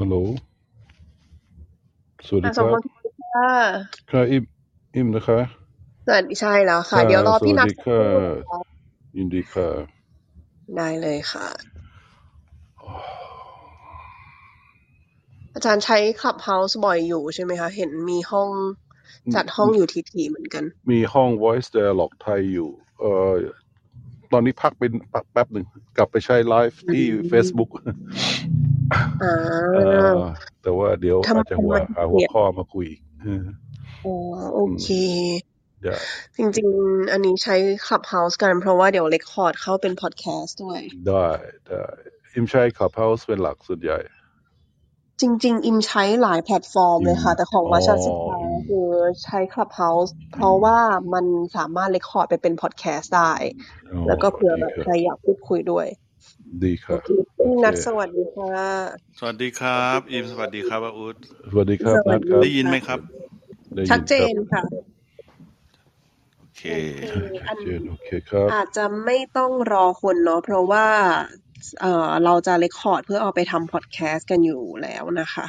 ฮัลโหล สวัสดีค่ะคสมรับพรค่ะค่ะอิมอิมนะคะ สวัสดีใช่แล้วค่ะค่ะเดี๋ยวรอสวัสพี่นัทสักคดีค่ะรู่นะคะยินดีค่ะ ได้เลยค่ะ อาจารย์ใช้ Clubhouse บ่อยอยู่ใช่ไหมคะ เห็นมีห้องจัดห้องอยู่ทีๆเหมือนกัน มีห้อง voice dialog ไทยอยู่ เอ่อ ตอนนี้พักเป็นแป๊บหนึ่ง กลับไปใช้ไลฟ์อืที่ม Facebook อ่เอ่าอ แต่ว่าเดี๋ยวทำไมอาจจะหัวทำไมหาเปลี่ยนหัวข้อมาคุยอีกเอออ๋อโออืมเคได้จริง ๆ อันนี้ใช้ Clubhouse กันเพราะว่าเดี๋ยวเรคคอร์ดเข้าเป็นพอดแคสต์ด้วย ได้ได้อิมใช้ Clubhouse เป็นหลักส่วนใหญ่ จริง ๆ อิมใช้หลายแพลตฟอร์มอิมเลยค่ะ แต่ของอ๋อวัชสิทาคือใช้ Clubhouse เพอืราะมว่ามันสามารถเรคคอร์ดไปเป็นพอดแคสต์ได้อ๋อแล้วก็เผื่อดีแบบค่ะใครอยากพูดคุยด้วย ดีคโอรับเคโอพี่เคนัทสวัสดีค่ะ สวัสดีครับ อิมสวัสดีครับอาอุดสวัสดีครับสวันัสทดีครับได้ยินไหมค่ะครับได้ชัยิดนเจครับนค่ะโอเคโอเคอันเจนโอเคครับ อาจจะไม่ต้องรอคนเนาะเพราะว่าเอ่อเราจะเรคคอร์ดเพื่อเอาไปทำพอดแคสต์กันอยู่แล้วนะคะ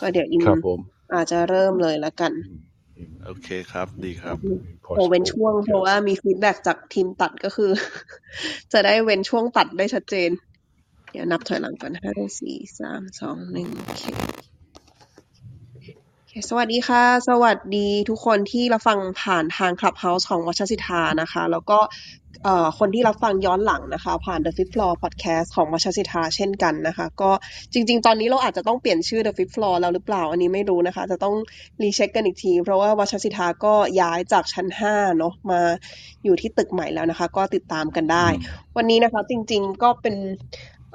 ก็เดี๋ยวอิมครับผมอาจจะเริ่มเลยละกันอืมอืม โอเคครับ ดีครับโอเว้น possible ช่วงเพราะ yes ว่ามีฟีดแบ็กจากทีมตัดก็คือ จะได้เว้นช่วงตัดได้ชัดเจน เดี๋ยวนับถอยหลังก่อนห้าสี่สามสองหนึ่งโอเคโอเคสวัสดีค่ะ สวัสดีทุกคนที่รับฟังผ่านทาง Clubhouse ของวัชรสิทธานะคะ แล้วก็เอ่อ คนที่รับฟังย้อนหลังนะคะ ผ่าน The Fifth Floor Podcast ของวัชรสิทธาเช่นกันนะคะ ก็จริง ๆ ตอนนี้เราอาจจะต้องเปลี่ยนชื่อ The Fifth Floor แล้วหรือเปล่า อันนี้ไม่รู้นะคะ จะต้องรีเช็คกันอีกที เพราะว่าวัชสิทธาก็ย้ายจากชั้นห้าเนาะมาอยู่ที่ตึกใหม่แล้วนะคะ ก็ติดตามกันได้อืมวันนี้นะคะจริง ๆ ก็เป็น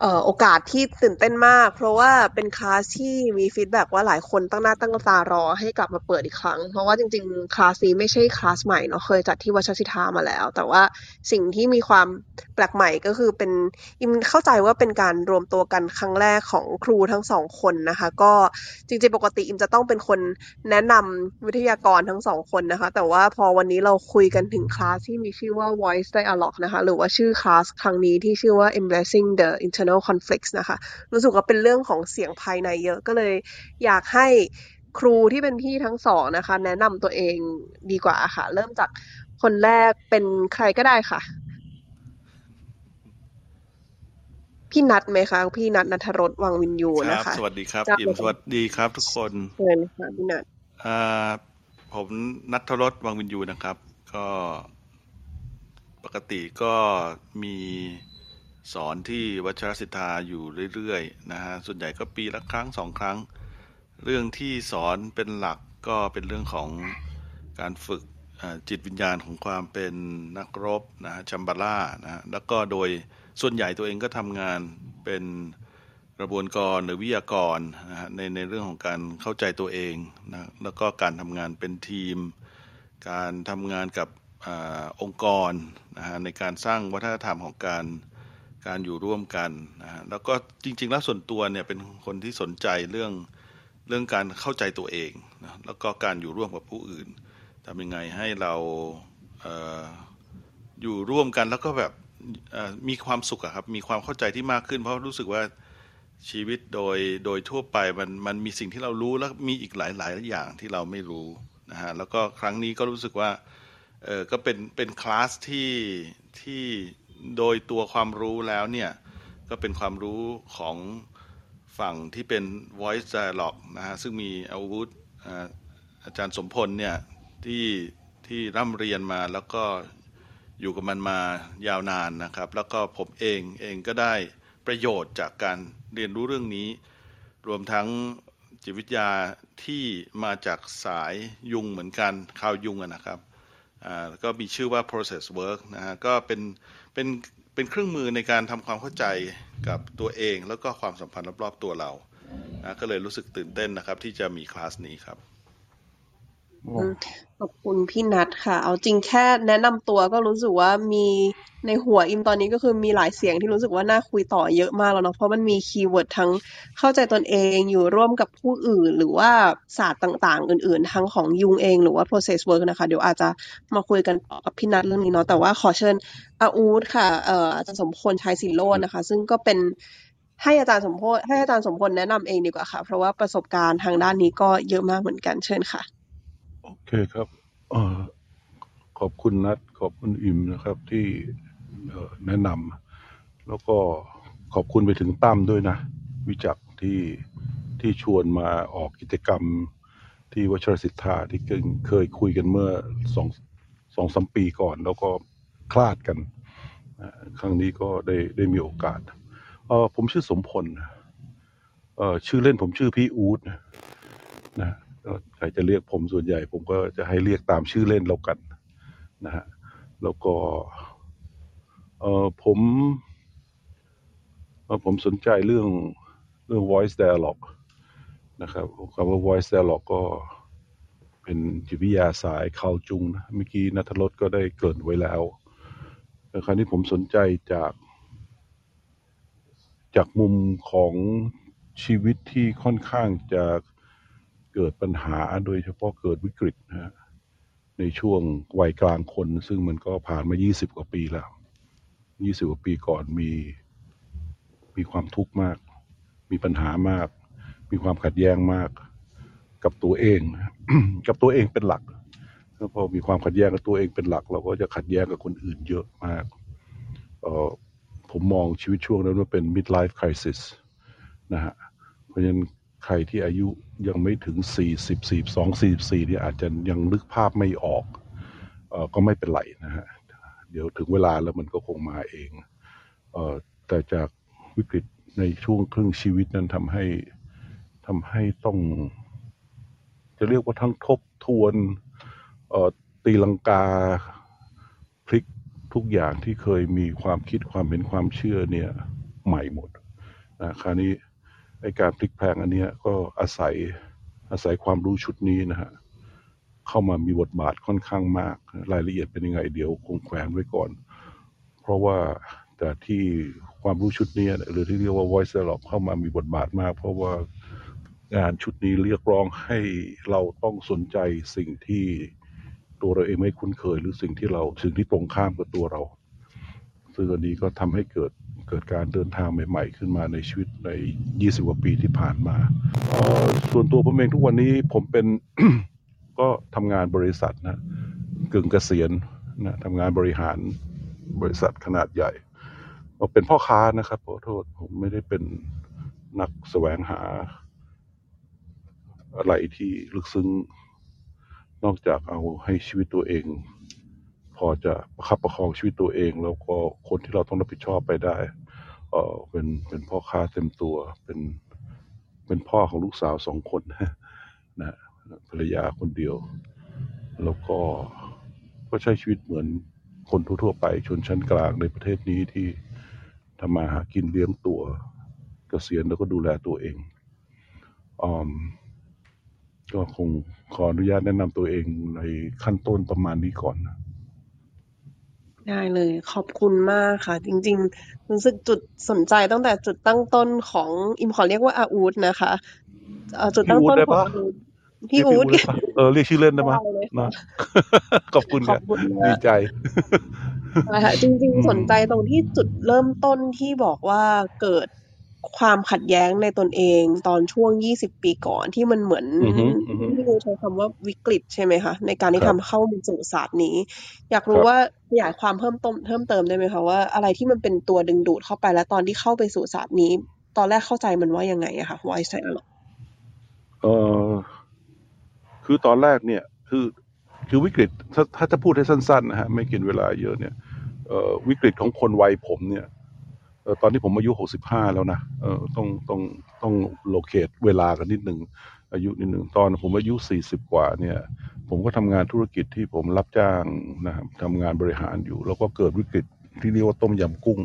เอ่อโอกาสที่ตื่นเต้นมาก เพราะว่าเป็นคลาสที่มีฟีดแบ็ว่าหลายคนตั้งหน้าตั้งตารอให้กลับมาเปิดอีกครั้ง เพราะว่าจริงๆ คลาสนี้ไม่ใช่คลาสใหม่เนาะเคยจัดที่วัชสิทธามาแล้ว แต่ว่าสิ่งที่มีความแปลกใหม่ก็คือเป็นอิมเข้าใจว่าเป็นการรวมตัวกันครั้งแรกของครูทั้งสองคนนะคะ ก็จริงๆปกติอิมจะต้องเป็นคนแนะนำวิทยากรทั้งสองคนนะคะ แต่ว่าพอวันนี้เราคุยกันถึงคลาสที่มีชื่อว่า voice dialogue นะคะ หรือว่าชื่อคลาสครั้งนี้ที่ชื่อว่า embracing the internal conflicts นะคะ รู้สึกว่าเป็นเรื่องของเสียงภายในเยอะก็เลยอยากให้ครูที่เป็นพี่ทั้งสองนะคะ แนะนำตัวเองดีกว่าค่ะ เริ่มจากคนแรกเป็นใครก็ได้ค่ะ พี่นัทไหมคะ พี่นัทนัทรสวังวินยูครันะบคะสวัสดีครับจ้าอิมสวัสดีครับ ทุกคนเชิญค่ะพี่นัทอ่าผมนัทรสวังวินยูนะครับ ก็ปกติก็มี สอนที่วัชรศิทธาอยู่เรื่อยๆนะฮะส่วนใหญ่ก็ปีละครั้งสองครั้ง เรื่องที่สอนเป็นหลักก็เป็นเรื่องของการฝึกจิตวิญญาณของความเป็นนักรบนะฮะชัมบาร่านะฮะแล้วก็โดยส่วนใหญ่ตัวเองก็ทำงานเป็นกระบวนกรหรือวิทยากรนะฮะในในเรื่องของการเข้าใจตัวเองนะแล้วก็การทำงานเป็นทีม การทำงานกับอองค์กรนะฮะในการสร้างวัฒนธรรมของการ การอยู่ร่วมกันนะฮะแล้วก็จริง ๆ แล้วส่วนตัวเนี่ยเป็นคนที่สนใจเรื่องเรื่องการเข้าใจตัวเองนะแล้วก็การอยู่ร่วมกับผู้อื่นทำยังไงให้เราเออยู่ร่วมกันแล้วก็แบบมีความสุขครับ มีความเข้าใจที่มากขึ้น เพราะรู้สึกว่าชีวิตโดยโดยทั่วไปมันมันมีสิ่งที่เรารู้แล้วมีอีกหลายหลายอย่างที่เราไม่รู้นะฮะแล้วก็ครั้งนี้ก็รู้สึกว่าเออก็เป็นเป็นคลาสที่ที่ โดยตัวความรู้แล้วเนี่ย ก็เป็นความรู้ของฝั่งที่เป็น voice dialog นะฮะซึ่งมีอาวุธอาจารย์สมพลเนี่ยที่ที่ร่ำเรียนมาแล้วก็อยู่กับมันมายาวนานนะครับ แล้วก็ผมเองเองก็ได้ประโยชน์จากการเรียนรู้เรื่องนี้ รวมทั้งจิตวิทยาที่มาจากสายยุงเหมือนกันข่าวยุงอะนะครับอ่าก็มีชื่อว่า process work นะฮะก็เป็น เป็นเป็นเครื่องมือในการทำความเข้าใจกับตัวเอง แล้วก็ความสัมพันธ์รอบๆตัวเรานะก็เลยรู้สึกตื่นเต้นนะครับ ที่จะมีคลาสนี้ครับ ขอบคุณพี่นัทค่ะ เอาจริงแค่แนะนำตัวก็รู้สึกว่ามีในหัวอิมตอนนี้ก็คือมีหลายเสียงที่รู้สึกว่าน่าคุยต่อเยอะมากแล้วเนาะเพราะมันมีคีย์เวิร์ดทั้งเข้าใจตนเองอยู่ร่วมกับผู้อื่น หรือว่าศาสตร์ต่าง ๆ อื่น ๆ ทั้งของยุงเองหรือว่า process work นะคะเดี๋ยวอาจจะมาคุยกันต่อกับพี่นัทเรื่องนี้เนาะแต่ว่าขอเชิญอาอูดค่ะเอ่ออาจารย์สมพลชัยศิโรจน์นะคะ ซึ่งก็เป็นให้อาจารย์สมพธให้อาจารย์สมพลแนะนำเองดีกว่าค่ะ เพราะว่าประสบการณ์ทางด้านนี้ก็เยอะมากเหมือนกันเชิญค่ะ โอเคครับอขอบคุณนัดขอบคุณอิมนะครับ ที่แนะนำแล้วก็ขอบคุณไปถึงตั้มด้วยนะ วิจักที่ที่ชวนมาออกกิจกรรมที่วชรศิทธาที่เคยคุยกันเมื่อสองสองสามปีก่อน แล้วก็คลาดกัน ครั้งนี้ก็ได้ได้มีโอกาสเออผมชื่อสมพลเออชื่อเล่นผมชื่อพี่อูดนะ ใครจะเรียกผมส่วนใหญ่ ผมก็จะให้เรียกตามชื่อเล่นเรากันนะฮะแล้วก็เออผมเอ่อผมสนใจเรื่องเรื่อง voice dialogue นะครับคำว่า voice dialogue ก็เป็นจิตวิทยาสายเข้าจุงนะเมื่อกี้นัทรสก็ได้เกริ่นไว้แล้วแต่คราวนี้ผมสนใจจาก จากมุมของชีวิตที่ค่อนข้างจะ เกิดปัญหาโดยเฉพาะเกิดวิกฤตนะฮะในช่วงวัยกลางคน ซึ่งมันก็ผ่านมา 20 กว่าปีแล้ว20 กว่าปีก่อนมีมีความทุกข์มาก มีปัญหามาก มีความขัดแย้งมาก กับตัวเอง กับตัวเองเป็นหลักแล้วพอมีความขัดแย้งกับตัวเองเป็นหลัก เราก็จะขัดแย้งกับคนอื่นเยอะมากเออผมมองชีวิตช่วงนั้นว่าเป็น midlife crisis นะฮะเพราะฉะนั้น ใครที่อายุยังไม่ถึง40 42 44เนี่ยอาจจะยังนึกภาพไม่ออกเออก็ไม่เป็นไรนะฮะเดี๋ยวถึงเวลาแล้วมันก็คงมาเองเออแต่จากวิกฤตในช่วงครึ่งชีวิตนั้นทำให้ทำให้ต้อง จะเรียกว่าทั้งทบทวนเอ่อตีลังกาพลิกทุกอย่างที่เคยมีความคิดความเห็นความเชื่อเนี่ย ใหม่หมดนะคราวนี้ ไอการพลิกแพลงอันเนี้ยก็อาศัยอาศัยความรู้ชุดนี้นะฮะเข้ามามีบทบาทค่อนข้างมาก รายละเอียดเป็นยังไงเดี๋ยวคงแขวนไว้ก่อน เพราะว่าแต่ที่ความรู้ชุดนี้หรือที่เรียกว่า voice dialog เข้ามามีบทบาทมาก เพราะว่างานชุดนี้เรียกร้องให้เราต้องสนใจสิ่งที่ตัวเราเองไม่คุ้นเคย หรือสิ่งที่เราสิ่งที่ตรงข้ามกับตัวเราซึ่งอันนี้ก็ทำให้เกิด เกิดการเดินทางใหม่ ๆ ขึ้นมาในชีวิตใน 20 กว่าปีที่ผ่านมาส่วนตัวผมเองทุกวันนี้ผมเป็นก็ทำงานบริษัทนะกึ่งเกษียณนะทำงานบริหารบริษัทขนาดใหญ่เป็นพ่อค้านะครับขอโทษผมไม่ได้เป็นนักแสวงหา อะไรที่ลึกซึ้งนอกจากเอาให้ชีวิตตัวเอง พอจะประคับประคองชีวิตตัวเอง แล้วก็คนที่เราต้องรับผิดชอบไปได้ เออเป็นเป็นพ่อค้าเต็มตัว เป็นเป็นพ่อของลูกสาวสองคนนะภรรยาคนเดียว แล้วก็ก็ใช้ชีวิตเหมือนคนทั่วๆไปชนชั้นกลางในประเทศนี้ที่ทำมาหากินเลี้ยงตัวเกษียณแล้วก็ดูแลตัวเองอมก็คงขออนุญาตแนะนำตัวเองในขั้นต้นประมาณนี้ก่อนนะ ได้เลย ขอบคุณมากค่ะ จริง ๆ รู้สึกจุดสนใจตั้งแต่จุดตั้งต้นของอิมขอเรียกว่าอาอูดนะคะเอ่อจุดพี่ตั้งอู๊ดต้นได้ของปะอาอูดเรีพี่ยกอูพี่ดอู๊ดได้ปะเออเรียกชื่อเล่นได้ไหมได้เลยค่ะนะขอบคุณขคอรับบคุณดีมากใจนะคะจริงอืๆสมนใจตรงที่จุดเริ่มต้นที่บอกว่าเกิด ความขัดแย้งในตนเองตอนช่วง20ปีก่อนที่มันเหมือนอือฮึอือฮึที่เราใช้คำว่าวิกฤตใช่ไหมคะ ในการที่ครัทำบเข้ามาสู่ศาสตร์นี้ อยากครู้รับว่าขยายความเพิ่มต้นเพิ่มเติมได้ไหมคะว่าอะไรที่มันเป็นตัวดึงดูดเข้าไปแล้วตอนที่เข้าไปสู่ศาสตร์นี้ ตอนแรกเข้าใจมันว่ายังไงอะคะ voice dialogue เออคือตอนแรกเนี่ย คือคือวิกฤตถ้าถ้าจะพูดให้สั้นๆนะฮะไม่กินเวลาเยอะเนี่ยเอ่อวิกฤตของคนวัยผมเนี่ยเอ่อ ตอนนี้ผมอายุหกสิบห้าแล้วนะเออต้องต้องต้องโลเคตเวลากันนิดหนึ่งอายุนิดหนึ่งตอนผมอายุสี่สิบกว่าเนี่ย ผมก็ทำงานธุรกิจที่ผมรับจ้างนะครับทำงานบริหารอยู่ แล้วก็เกิดวิกฤตที่เรียกว่าต้มยำกุ้ง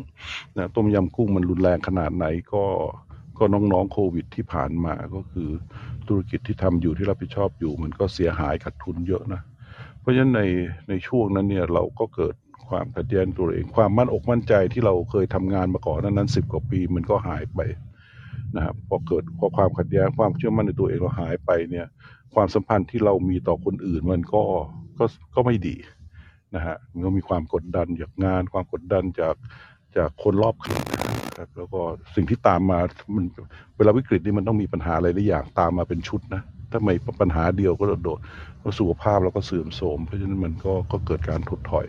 นะต้มยำกุ้งมันรุนแรงขนาดไหนก็ก็น้องๆโควิดที่ผ่านมาก็คือธุรกิจที่ทำอยู่ที่รับผิดชอบอยู่ มันก็เสียหายขาดทุนเยอะนะ เพราะฉะนั้นในในช่วงนั้นเนี่ยเราก็เกิด ความขัดแย้งตัวเอง ความมั่นอกมั่นใจที่เราเคยทำงานมาก่อนนั้นสิบกว่าปีมันก็หายไปนะครับพอเกิดพอความขัดแย้งความเชื่อมั่นในตัวเองเราหายไปเนี่ย ความสัมพันธ์ที่เรามีต่อคนอื่นมันก็ก็ก็ไม่ดีนะฮะมันก็มีความกดดันจากงาน ความกดดันจากจากคนรอบข้างครับแล้วก็สิ่งที่ตามมามันเวลาวิกฤตนี่มันต้องมีปัญหาอะไรหลายอย่างตามมาเป็นชุดนะถ้าไม่ปัญหาเดียวก็โดดก็สุขภาพเราก็เสื่อมโทรมเพราะฉะนั้นมันก็ก็เกิดการถดถอย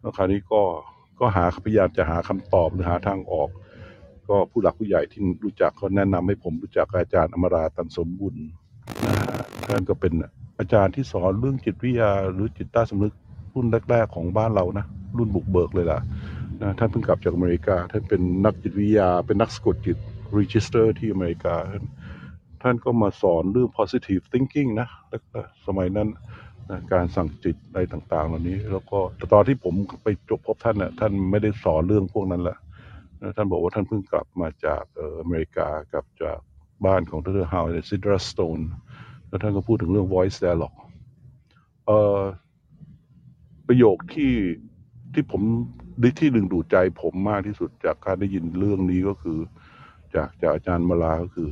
แล้วคราวนี้ก็ก็หาพยายามจะหาคำตอบหรือหาทางออก ก็ผู้หลักผู้ใหญ่ที่รู้จักก็แนะนำให้ผมรู้จักอาจารย์อมราตันสมบุญนะฮะท่านก็เป็นอาจารย์ที่สอนเรื่องจิตวิทยา หรือจิตใต้สำนึกรุ่นแรก ๆ ของบ้านเรานะรุ่นบุกเบิกเลยล่ะนะท่านเพิ่งกลับจากอเมริกา ท่านเป็นนักจิตวิทยา เป็นนักสะกดจิต register ที่อเมริกาท่านท่านก็มาสอนเรื่อง positive thinking นะสมัยนั้น นะการสั่งจิตอะไรต่าง ๆ เหล่านี้ แล้วก็แต่ตอนที่ผมไปจบพบท่านน่ะท่านไม่ได้สอนเรื่องพวกนั้นละนะท่านบอกว่าท่านเพิ่งกลับมาจากเอออเมริกากลับจากบ้านของดรฮาวในซิดราสโตนแล้วท่านก็พูดถึงเรื่อง voice dialogue เอ่อประโยคที่ที่ผมที่ดึงดูดใจผมมากที่สุดจากการได้ยินเรื่องนี้ก็คือ จากจากอาจารย์มาลาก็คือ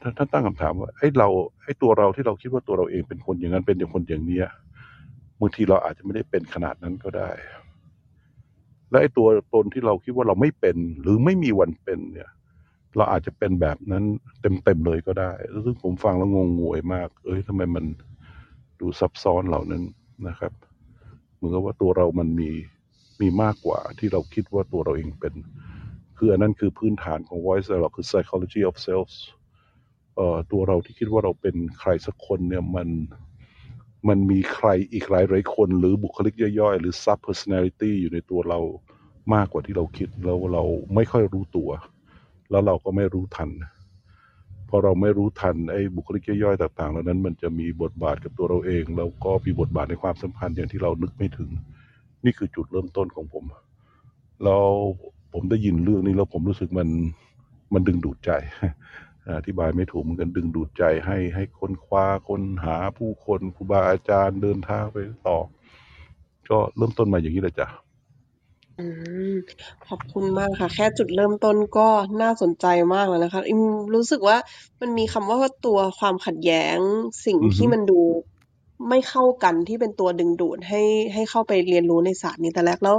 ท่านท่านตั้งคำถามว่าไอ้เราไอ้ตัวเราที่เราคิดว่าตัวเราเองเป็นคนอย่างนั้นเป็นอย่างคนอย่างเนี้ยบางทีเราอาจจะไม่ได้เป็นขนาดนั้นก็ได้ และไอ้ตัวตนที่เราคิดว่าเราไม่เป็น หรือไม่มีวันเป็นเนี่ย เราอาจจะเป็นแบบนั้นเต็มๆเลยก็ได้ซึ่งผมฟังแล้วงงงวยมาก เอ้ยทำไมมันดูซับซ้อนเหล่านั้นนะครับ เหมือนกับว่าตัวเรามันมีมีมากกว่าที่เราคิดว่าตัวเราเองเป็น คืออันนั้นคือพื้นฐานของ voice เราคือ psychology of self เอ่อตัวเราที่คิดว่าเราเป็นใครสักคนเนี่ยมันมันมีใครอีกหลายหลายคน หรือบุคลิกย่อยๆ หรือ sub personality อยู่ในตัวเรามากกว่าที่เราคิดแล้วเราไม่ค่อยรู้ตัว แล้วเราก็ไม่รู้ทันพอเราไม่รู้ทันไอ้บุคลิกย่อยๆต่างๆเหล่านั้นมันจะมีบทบาทกับตัวเราเอง แล้วก็มีบทบาทในความสัมพันธ์อย่างที่เรานึกไม่ถึง นี่คือจุดเริ่มต้นของผมแล้วผมได้ยินเรื่องนี้แล้วผมรู้สึกมันมันดึงดูดใจ อธิบายไม่ถูกเหมือนกันดึงดูดใจให้ให้ค้นคว้าค้นหาผู้คนครูบาอาจารย์เดินทางไปต่อ ก็เริ่มต้นมาอย่างนี้เลยจ้ะอืมขอบคุณมากค่ะ แค่จุดเริ่มต้นก็น่าสนใจมากแล้วนะคะอิมรู้สึกว่ามันมีคำว่าตัวความขัดแย้งสิ่งอือฮึที่มันดูไม่เข้ากันที่เป็นตัวดึงดูดให้ให้เข้าไปเรียนรู้ในศาสตร์นี้แต่แรกแล้ว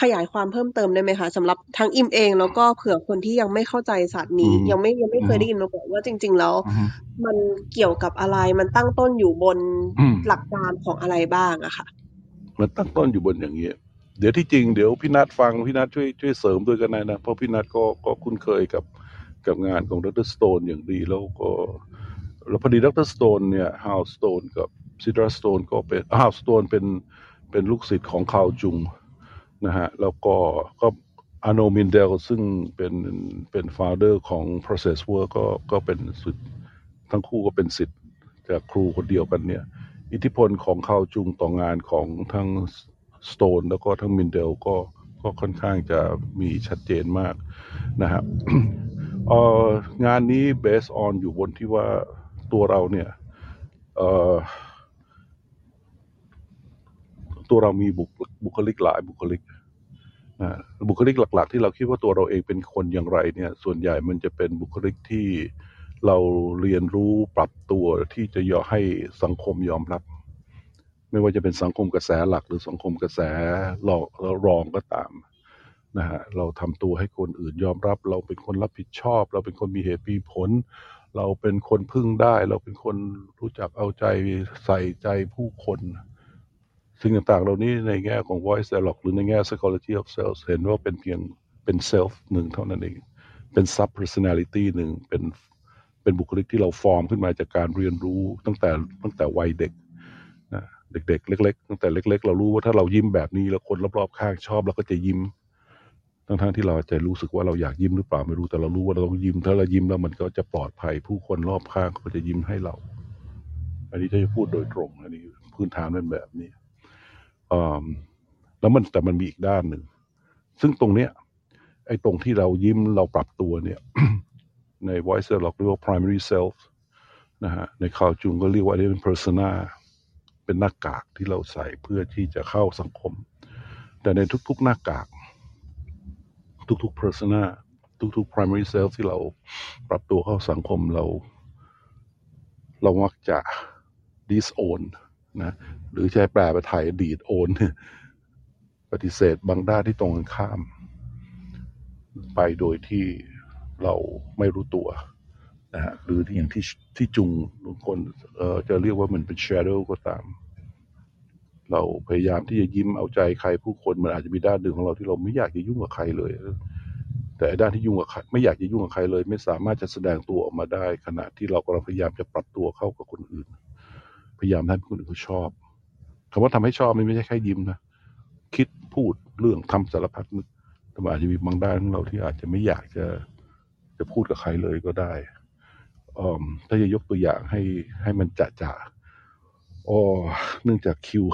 ขยายความเพิ่มเติมได้ไหมคะสำหรับทั้งอิมเอง แล้วก็เผื่อคนที่ยังไม่เข้าใจศาสตร์นี้อืมยังไม่ยังไม่เคยอืมได้ยินมาก่อนว่าจริง ๆ แล้วอือฮึมันเกี่ยวกับอะไรมันตั้งต้นอยู่บนอืมหลักการของอะไรบ้างอะค่ะมันตั้งต้นอยู่บนอย่างนี้เดี๋ยวที่จริงเดี๋ยวพี่นัทฟังพี่นัทช่วยช่วยเสริมด้วยกันหน่อยนะเพราะพี่นัทก็ก็คุ้นเคยกับกับงานของดร. Stone อย่างดีแล้วก็แล้วพอดีดร. Stone เนี่ย Hal Stone กับ Sidra Stone ก็เป็น Hal Stone เป็นเป็นลูกศิษย์ของ Carl Jung นะฮะแล้วก็ก็ Arnold Mindell ซึ่งเป็นเป็น founder ของ process work ก็ก็เป็นศิษย์ทั้งคู่ก็เป็นศิษย์จากครูคนเดียวกันเนี่ย อิทธิพลของเขาจุงต่องานของทั้งสโตนแล้วก็ทั้งมินเดลก็ก็ค่อนข้างจะมีชัดเจนมากนะฮะอ่องานนี้ based on อยู่บนที่ว่าตัวเราเนี่ยเอ่อ ตัวเรามีบุคบุคลิกหลายบุคลิกนะบุคลิกหลัก ๆ ที่เราคิดว่าตัวเราเองเป็นคนอย่างไรเนี่ย ส่วนใหญ่มันจะเป็นบุคลิกที่เราเรียนรู้ปรับตัวที่จะยอมให้สังคมยอมรับ ไม่ว่าจะเป็นสังคมกระแสหลัก หรือสังคมกระแสรองรองก็ตามนะฮะเราทำตัวให้คนอื่นยอมรับ เราเป็นคนรับผิดชอบ เราเป็นคนมีเหตุมีผล เราเป็นคนพึ่งได้ เราเป็นคนรู้จักเอาใจใส่ใจผู้คน สิ่งต่างๆ เหล่านี้ในแง่ของ voice dialogue หรือในแง่ psychology of self เห็นว่าเป็นเพียงเป็น self หนึ่งเท่านั้นเอง เป็น sub personality หนึ่งเป็นเป็นบุคลิกที่เราฟอร์มขึ้นมาจากการเรียนรู้ตั้งแต่ตั้งแต่วัยเด็กนะเด็ก ๆ เล็ก ๆ ตั้งแต่เล็ก ๆ เรารู้ว่าถ้าเรายิ้มแบบนี้แล้วคนรอบๆข้างชอบเราก็จะยิ้มทั้งๆที่เราจะรู้สึกว่าเราอยากยิ้มหรือเปล่าไม่รู้แต่เรารู้ว่าเราต้องยิ้ม ถ้าเรายิ้มแล้วมันก็จะปลอดภัย ผู้คนรอบข้างก็จะยิ้มให้เรา อันนี้จะพูดโดยตรง อันนี้พื้นฐานเป็นแบบนี้ แล้วมันแต่มันมีอีกด้านหนึ่ง ซึ่งตรงเนี้ย ไอ้ตรงที่เรายิ้มเราปรับตัวเนี่ย ใน voice dialog เรียกว่า primary self นะฮะในข่าวจุงก็เรียกว่าอันนี้เป็น persona เป็นหน้ากากที่เราใส่เพื่อที่จะเข้าสังคม แต่ในทุกๆหน้ากาก ทุกๆ persona ทุกๆ primary self ที่เราปรับตัวเข้าสังคมเรา เรามักจะ disown นะ หรือใช้แปลไปไทยดีดโอนปฏิเสธบางด้านที่ตรงกันข้าม ไปโดยที่เราไม่รู้ตัวนะฮะหรือที่อย่างที่ที่จุงบางคนเอ่อจะเรียกว่ามันเป็น shadow ก็ตาม เราพยายามที่จะยิ้มเอาใจใครผู้คนมันอาจจะมีด้านหนึ่งของเราที่เราไม่อยากจะยุ่งกับใครเลย แต่ด้านที่ยุ่งกับใครไม่อยากจะยุ่งกับใครเลย ไม่สามารถจะแสดงตัวออกมาได้ ขณะที่เรากำลังพยายามจะปรับตัวเข้ากับคนอื่น พยายามทำให้คนอื่นเขาชอบ คำว่าทำให้ชอบนี่ไม่ใช่แค่ยิ้มนะคิดพูดเรื่องทำสารพัดนึกแต่มันอาจจะมีบางด้านของเราที่อาจจะไม่อยากจะจะพูดกับใครเลยก็ได้อมถ้าจะยกตัวอย่างให้ให้มันจะจะอ๋อเนื่องจากคิว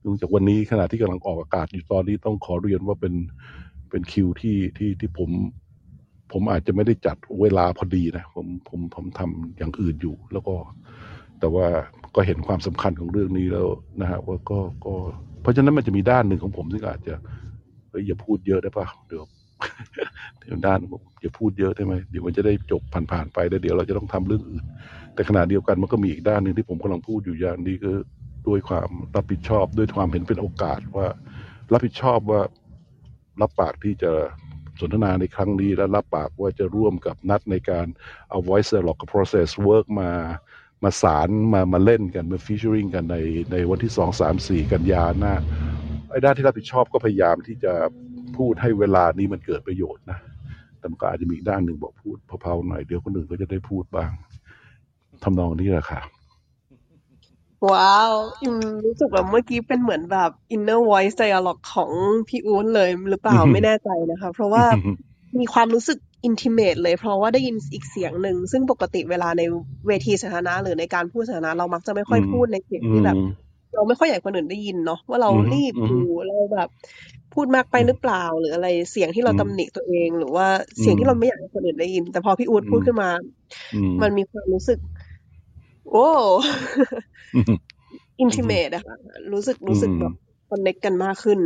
เนื่องจากวันนี้ขณะที่กำลังออกอากาศอยู่ตอนนี้ต้องขอเรียนว่าเป็นเป็นคิวที่ที่ที่ผม ผมอาจจะไม่ได้จัดเวลาพอดีนะ ผมผมผมทำอย่างอื่นอยู่ แล้วก็ แต่ว่าก็เห็นความสำคัญของเรื่องนี้แล้วนะฮะว่าก็ก็ เพราะฉะนั้นมันจะมีด้านหนึ่งของผมที่งอาจจะเฮ้ยอย่าพูดเยอะได้ปะเดี๋ยวเดี๋ยวด้านองผมอย่าพูดเยอะได้ไหมเดี๋ยวมันจะได้จบผ่านๆไปแล้วเดี๋ยวเราจะต้องทำเรื่องอื่น แต่ขณะเดียวกันมันก็มีอีกด้านหนึ่งที่ผมกำลังพูดอยู่อย่างนี้คือด้วยความรับผิดชอบด้วยความเห็นเป็นโอกาสว่า รับผิดชอบว่ารับปากที่จะสนทนาในครั้งนี้และรับปากว่าจะร่วมกับนัดในการเอา voice dialogue กับ process work มา มาสารมามาเล่นกันมา featuring กันในในวันที่สองสามสี่กันยาหน้าไอ้ด้านที่รับผิดชอบก็พยายามที่จะพูดให้เวลานี้มันเกิดประโยชน์นะแต่มันก็อาจจะมีอีกด้านหนึ่งบอกพูดเพาๆหน่อยเดี๋ยวคนอื่นก็จะได้พูดบ้างทำนองนี้แหละค่ะ ว้าวอิมรู้สึกแบบเมื่อกี้เป็นเหมือนแบบ inner voice dialogue ของพี่อู๊ดเลยหรือเปล่าอือฮึไม่แน่ใจนะคะ เพราะว่ามีความรู้สึก intimate เลย เพราะว่าได้ยินอีกเสียงหนึ่ง ซึ่งปกติเวลาในเวทีสาธารณะหรือในการพูดสาธารณะเรามักจะไม่ค่อยอืมพูดในเสียงอืที่แบบมเราไม่ค่อยอยากให้คนอื่นได้ยินเนาะว่าเราอืมรีบอืมอยู่เราแบบ พูดมากไปหรือเปล่า หรืออะไรเสียงที่เราอืมตำหนิตัวเอง หรือว่าเสียงอืมที่เราไม่อยากให้คนอื่นได้ยิน แต่พอพี่อู๊ดพูดอืมขึ้นมาอืมมันมีความรู้สึก โอ้อืม intimate อะค่ะรู้สึกรู้สึกอืมแบบ connect กันมากขึ้น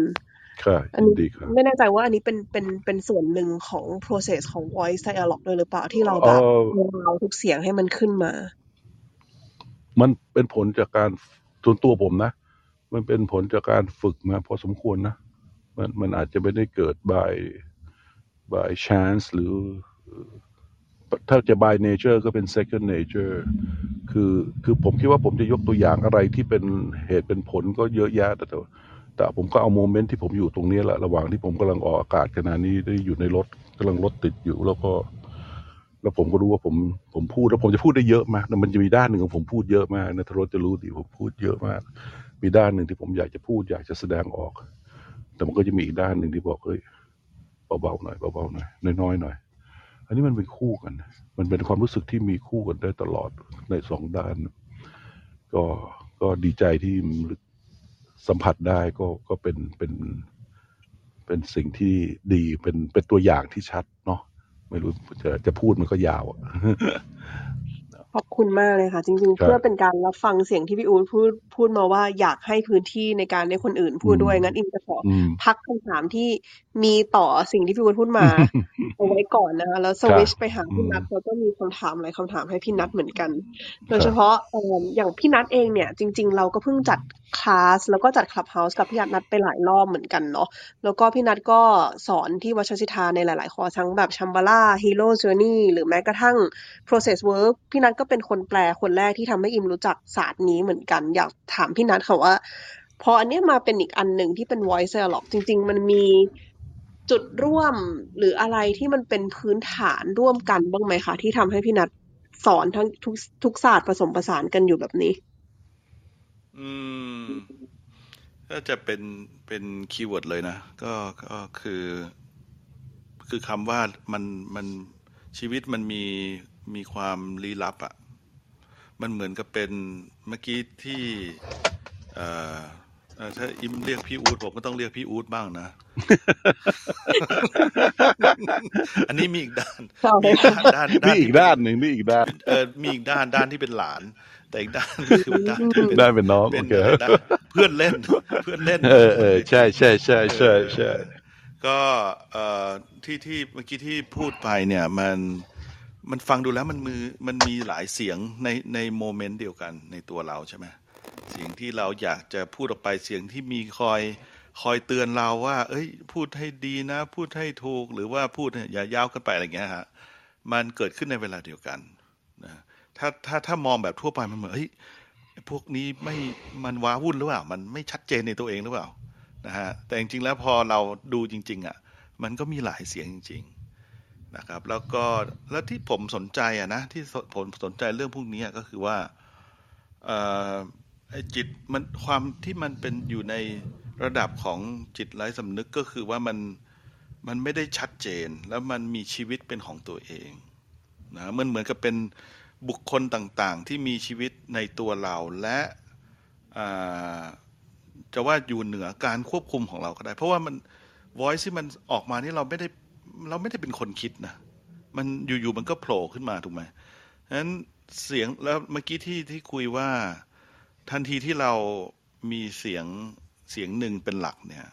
ค่ะอันยินนี้ดีครับไม่แน่ใจว่าอันนี้เป็นเป็นเป็นส่วนหนึ่งของ process ของ voice dialogue ด้วยหรือเปล่าที่เราเอแบบอเราทุกเสียงให้มันขึ้นมา มันเป็นผลจากการส่วนตัวผมนะ มันเป็นผลจากการฝึกมาพอสมควรนะ มันมันอาจจะไม่ได้เกิด by by chance หรือ ถ้าจะ by nature ก็เป็น second nature คือคือผมคิดว่าผมจะยกตัวอย่างอะไรที่เป็นเหตุเป็นผลก็เยอะแยะแต่ แต่ผมก็เอาโมเมนต์ที่ผมอยู่ตรงนี้แหละระหว่างที่ผมกำลังออกอากาศขณะนี้ได้อยู่ในรถกำลังรถติดอยู่แล้วก็ แล้วผมก็รู้ว่าผมผมพูดแล้วผมจะพูดได้เยอะมากแต่มันจะมีด้านหนึ่งของผมพูดเยอะมากนะทรสจะรู้ดีผมพูดเยอะมาก มีด้านหนึ่งที่ผมอยากจะพูด อยากจะแสดงออก แต่มันก็จะมีอีกด้านหนึ่งที่บอกเฮ้ยเบาๆหน่อยเบาๆหน่อยน้อยๆหน่อยอันนี้มันเป็นคู่กัน มันเป็นความรู้สึกที่มีคู่กันได้ตลอดในสองด้าน ก็ก็ดีใจที่ สัมผัสได้ก็ก็เป็นเป็นเป็นสิ่งที่ดีเป็นเป็นตัวอย่างที่ชัดเนาะไม่รู้จะจะพูดมันก็ยาวอะขอบคุณมากเลยค่ะ จริงๆครับเพื่อเป็นการรับฟังเสียงที่พี่อู๊ดพูดพูดมาว่าอยากให้พื้นที่ในการให้คนอื่นพูดด้วยอืมงั้นอิมจะขออืมพักคำถามที่มีต่อสิ่งที่พี่อู๊ดพูดมาเอาไว้ก่อนนะคะแล้วสครับวิชไปหาพี่อืมนัทแล้วก็มีคำถามหลายคำถามให้พี่นัทเหมือนกัน โดยเฉพาะ ครับเอ่ออย่างพี่นัทเองเนี่ย จริง ๆ เราก็เพิ่งจัดคลาสแล้วก็จัด Clubhouse กับพี่นัทไปหลายรอบเหมือนกันเนาะแล้วก็พี่นัทก็สอนที่วัชรสิทธาในหลาย ๆ คอร์สทั้งแบบ Shambhala Hero's Journey หรือแม้กระทั่ง process work พี่นัทก็เป็นคนแปลคนแรกที่ทำให้อิมรู้จักศาสตร์นี้เหมือนกัน อยากถามพี่นัทค่ะว่าพออันเนี้ยมาเป็นอีกอันหนึ่งที่เป็น voice dialogue จริง ๆ มันมี จุดร่วมหรืออะไรที่มันเป็นพื้นฐานร่วมกันบ้างไหมคะที่ทำให้พี่นัทสอนทั้งทุกทุกศาสตร์ผสมผสานกันอยู่แบบนี้ อืมก็จะเป็นเป็น keyword เลยนะ ก็ก็คือ คือคำว่ามันมันชีวิตมันมีมีความลี้ลับอะ่ะ มันเหมือนกับเป็นเมื่อกี้ที่เออ ถ้าอิมเรียกพี่อู๊ดผมก็ต้องเรียกพี่อู๊ดบ้างนะ อันนี้มีอีกด้านใช่มีอีกด้านด้านนี่อีกที่เป็ด้านหนึ่งนี่อีกด้านเออมีอีกด้านด้านที่เป็นหลาน แต่อีกด้านก็คือด้านที่เป็นด้านเป็นน้องเป็โอนเคอะไรด้านเพื่อนเล่น เพื่อนเล่น เออเออใช่ใช่ใช่ใช่ใช่ก็เอ่อที่ที่เมื่อกี้ที่พูดไปเนี่ยมันมันฟังดูแล้วมันมือมันมีหลายเสียงในในโมเมนต์เดียวกันในตัวเราใช่ไหม เสียงที่เราอยากจะพูดออกไปเสียงที่มีคอยคอยเตือนเราว่า เอ้ย พูดให้ดีนะ พูดให้ถูกหรือว่าพูดอย่ายาวเกันไปอะไรเงี้ยฮะมันเกิดขึ้นในเวลาเดียวกันนะถ้าถ้าถ้ามองแบบทั่วไปมันเหมือนเฮ้ยพวกนี้ไม่มันว้าวุ่นหรือเปล่า มันไม่ชัดเจนในตัวเองหรือเปล่านะฮะแต่จริงๆแล้วพอเราดูจริง ๆอะมันก็มีหลายเสียงจริง ๆนะครับ แล้วก็แล้วที่ผมสนใจอะนะที่ผมสนใจเรื่องพวกนี้ก็คือว่า ไอ้จิตมันความที่มันเป็นอยู่ในระดับของจิตไร้สำนึกก็คือว่ามันมันไม่ได้ชัดเจน แล้วมันมีชีวิตเป็นของตัวเองนะมันเหมือนกับเป็นบุคคลต่างๆ ที่มีชีวิตในตัวเราและจะว่าอยู่เหนือการควบคุมของเราก็ได้ เพราะว่ามัน voice ที่มันออกมานี่เราไม่ได้เราไม่ได้เป็นคนคิดนะมันอยู่ๆมันก็โผล่ขึ้นมาถูกไหมฉะนั้นเสียงแล้วเมื่อกี้ที่ที่คุยว่า ทันทีที่เรามีเสียงเสียงหนึ่งเป็นหลักเนี่ย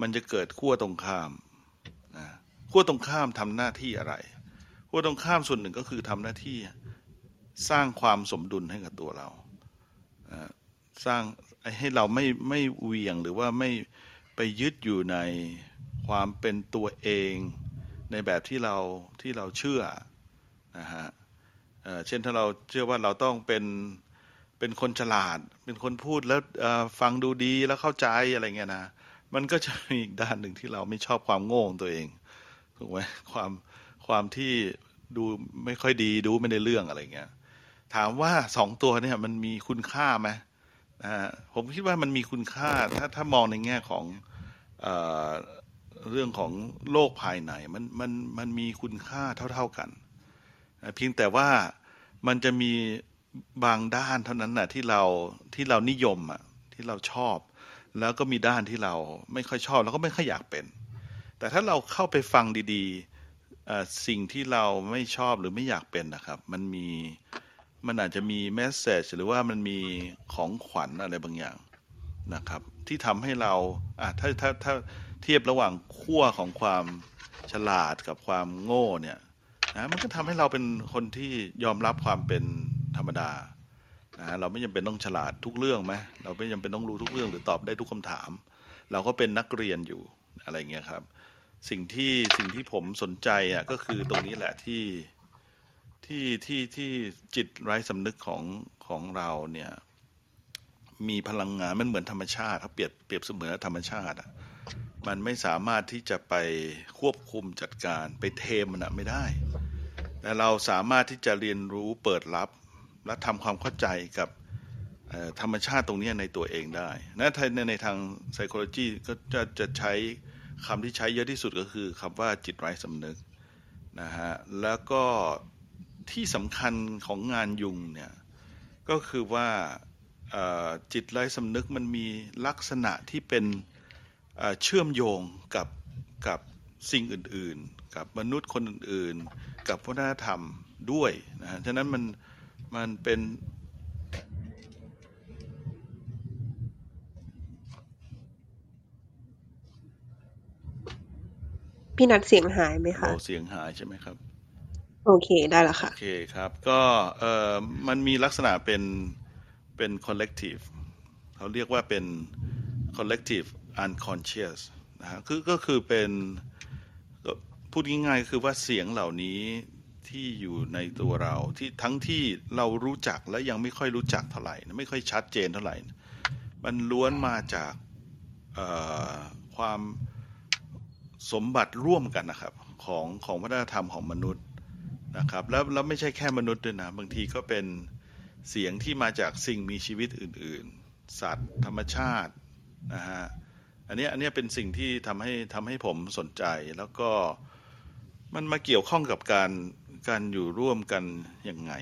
มันจะเกิดขั้วตรงข้ามนะขั้วตรงข้ามทำหน้าที่อะไรขั้วตรงข้ามส่วนหนึ่งก็คือทำหน้าที่สร้างความสมดุลให้กับตัวเราสร้างให้เราไม่ไม่เวียงหรือว่าไม่ไปยึดอยู่ในความเป็นตัวเองในแบบที่เราที่เราเชื่อนะฮะเช่นถ้าเราเชื่อว่าเราต้องเป็น เป็นคนฉลาด เป็นคนพูดแล้วฟังดูดีแล้วเข้าใจอะไรเงี้ยนะมันก็จะมีอีกด้านหนึ่งที่เราไม่ชอบความโง่ของตัวเองถูกไหมความความที่ดูไม่ค่อยดีดูไม่ได้เรื่องอะไรเงี้ย ถามว่าสองตัวเนี่ยมันมีคุณค่าไหมนะผมคิดว่ามันมีคุณค่าถ้าถ้ามองในแง่ของเอเรื่องของโลกภายในมันมันมันมีคุณค่าเท่า ๆกันเพียงแต่ว่ามันจะมี บางด้านเท่านั้นนะที่เราที่เรานิยมอะที่เราชอบ แล้วก็มีด้านที่เราไม่ค่อยชอบ แล้วก็ไม่ค่อยอยากเป็น แต่ถ้าเราเข้าไปฟังดีๆสิ่งที่เราไม่ชอบหรือไม่อยากเป็นนะครับ มันมีมันอาจจะมีแมสเซจหรือว่ามันมีของขวัญอะไรบางอย่างนะครับ ที่ทำให้เราอะถ้าถ้าถ้าเทียบระหว่างขั้วของความฉลาดกับความโง่เนี่ยนะมันก็ทำให้เราเป็นคนที่ยอมรับความเป็น ธรรมดานะเราไม่จำเป็นต้องฉลาดทุกเรื่องไหมเราไม่จำเป็นต้องรู้ทุกเรื่องหรือตอบได้ทุกคำถาม เราก็เป็นนักเรียนอยู่อะไรเงี้ยครับ สิ่งที่สิ่งที่ผมสนใจอะก็คือตรงนี้แหละที่ที่ที่ที่จิตไร้สำนึกของของเราเนี่ยมีพลังงานมันเหมือนธรรมชาติเขาเปรียบเปรียบเสมือนธรรมชาติอะมันไม่สามารถที่จะไปควบคุมจัดการไปเทมมันไม่ได้ แต่เราสามารถที่จะเรียนรู้เปิดรับ และทำความเข้าใจกับธรรมชาติตรงนี้ในตัวเองได้นะในในทาง psychology ก็จะจะใช้คำที่ใช้เยอะที่สุดก็คือคำว่าจิตไร้สำนึกนะฮะแล้วก็ที่สำคัญของงานยุงเนี่ยก็คือว่าจิตไร้สำนึกมันมีลักษณะที่เป็นเชื่อมโยงกับกับสิ่งอื่น ๆ กับมนุษย์คนอื่น ๆ กับวัฒนธรรมด้วยนะฉะนั้นมัน มันเป็นพี่นัดเสียงหายไหมคะเสียงหายใช่ไหมครับ โอเคได้แล้วค่ะ โอเคครับ ก็เอ่อมันมีลักษณะเป็นเป็น collective เขาเรียกว่าเป็น collective unconscious นะฮะคือก็คือเป็นพูดง่ายๆคือว่าเสียงเหล่านี้ ที่อยู่ในตัวเราที่ทั้งที่เรารู้จักและยังไม่ค่อยรู้จักเท่าไหร่ไม่ค่อยชัดเจนเท่าไหร่ มันล้วนมาจากความสมบัติร่วมกันนะครับของของวัฒนธรรมของมนุษย์นะครับแล้วแล้วไม่ใช่แค่มนุษย์ด้วยนะบางทีก็เป็นเสียงที่มาจากสิ่งมีชีวิตอื่น ๆ สัตว์ ธรรมชาตินะฮะอันนี้อันนี้เป็นสิ่งที่ทำให้ทำให้ผมสนใจแล้วก็มันมาเกี่ยวข้องกับการ การอยู่ร่วมกันยังไง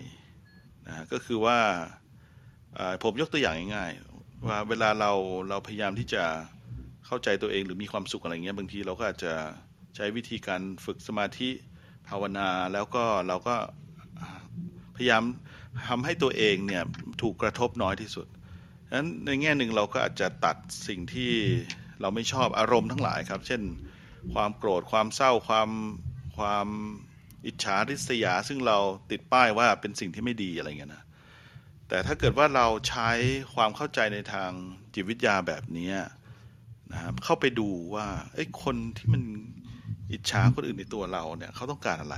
นะก็คือว่าผมยกตัวอย่างง่ายๆว่าเวลาเราเราพยายามที่จะเข้าใจตัวเองหรือมีความสุขอะไรเงี้ยบางทีเราก็อาจจะใช้วิธีการฝึกสมาธิภาวนาแล้วก็เราก็พยายามทำให้ตัวเองเนี่ยถูกกระทบน้อยที่สุดฉะนั้นในแง่หนึ่งเราก็อาจจะตัดสิ่งที่เราไม่ชอบอารมณ์ทั้งหลายครับ เช่น ความโกรธความเศร้าความความ อิจฉาริษยาซึ่งเราติดป้ายว่าเป็นสิ่งที่ไม่ดีอะไรเงี้ยนะแต่ถ้าเกิดว่าเราใช้ความเข้าใจในทางจิตวิทยาแบบนี้นะครับเข้าไปดูว่าเอ้คนที่มันอิจฉาคนอื่นในตัวเราเนี่ยเขาต้องการอะไร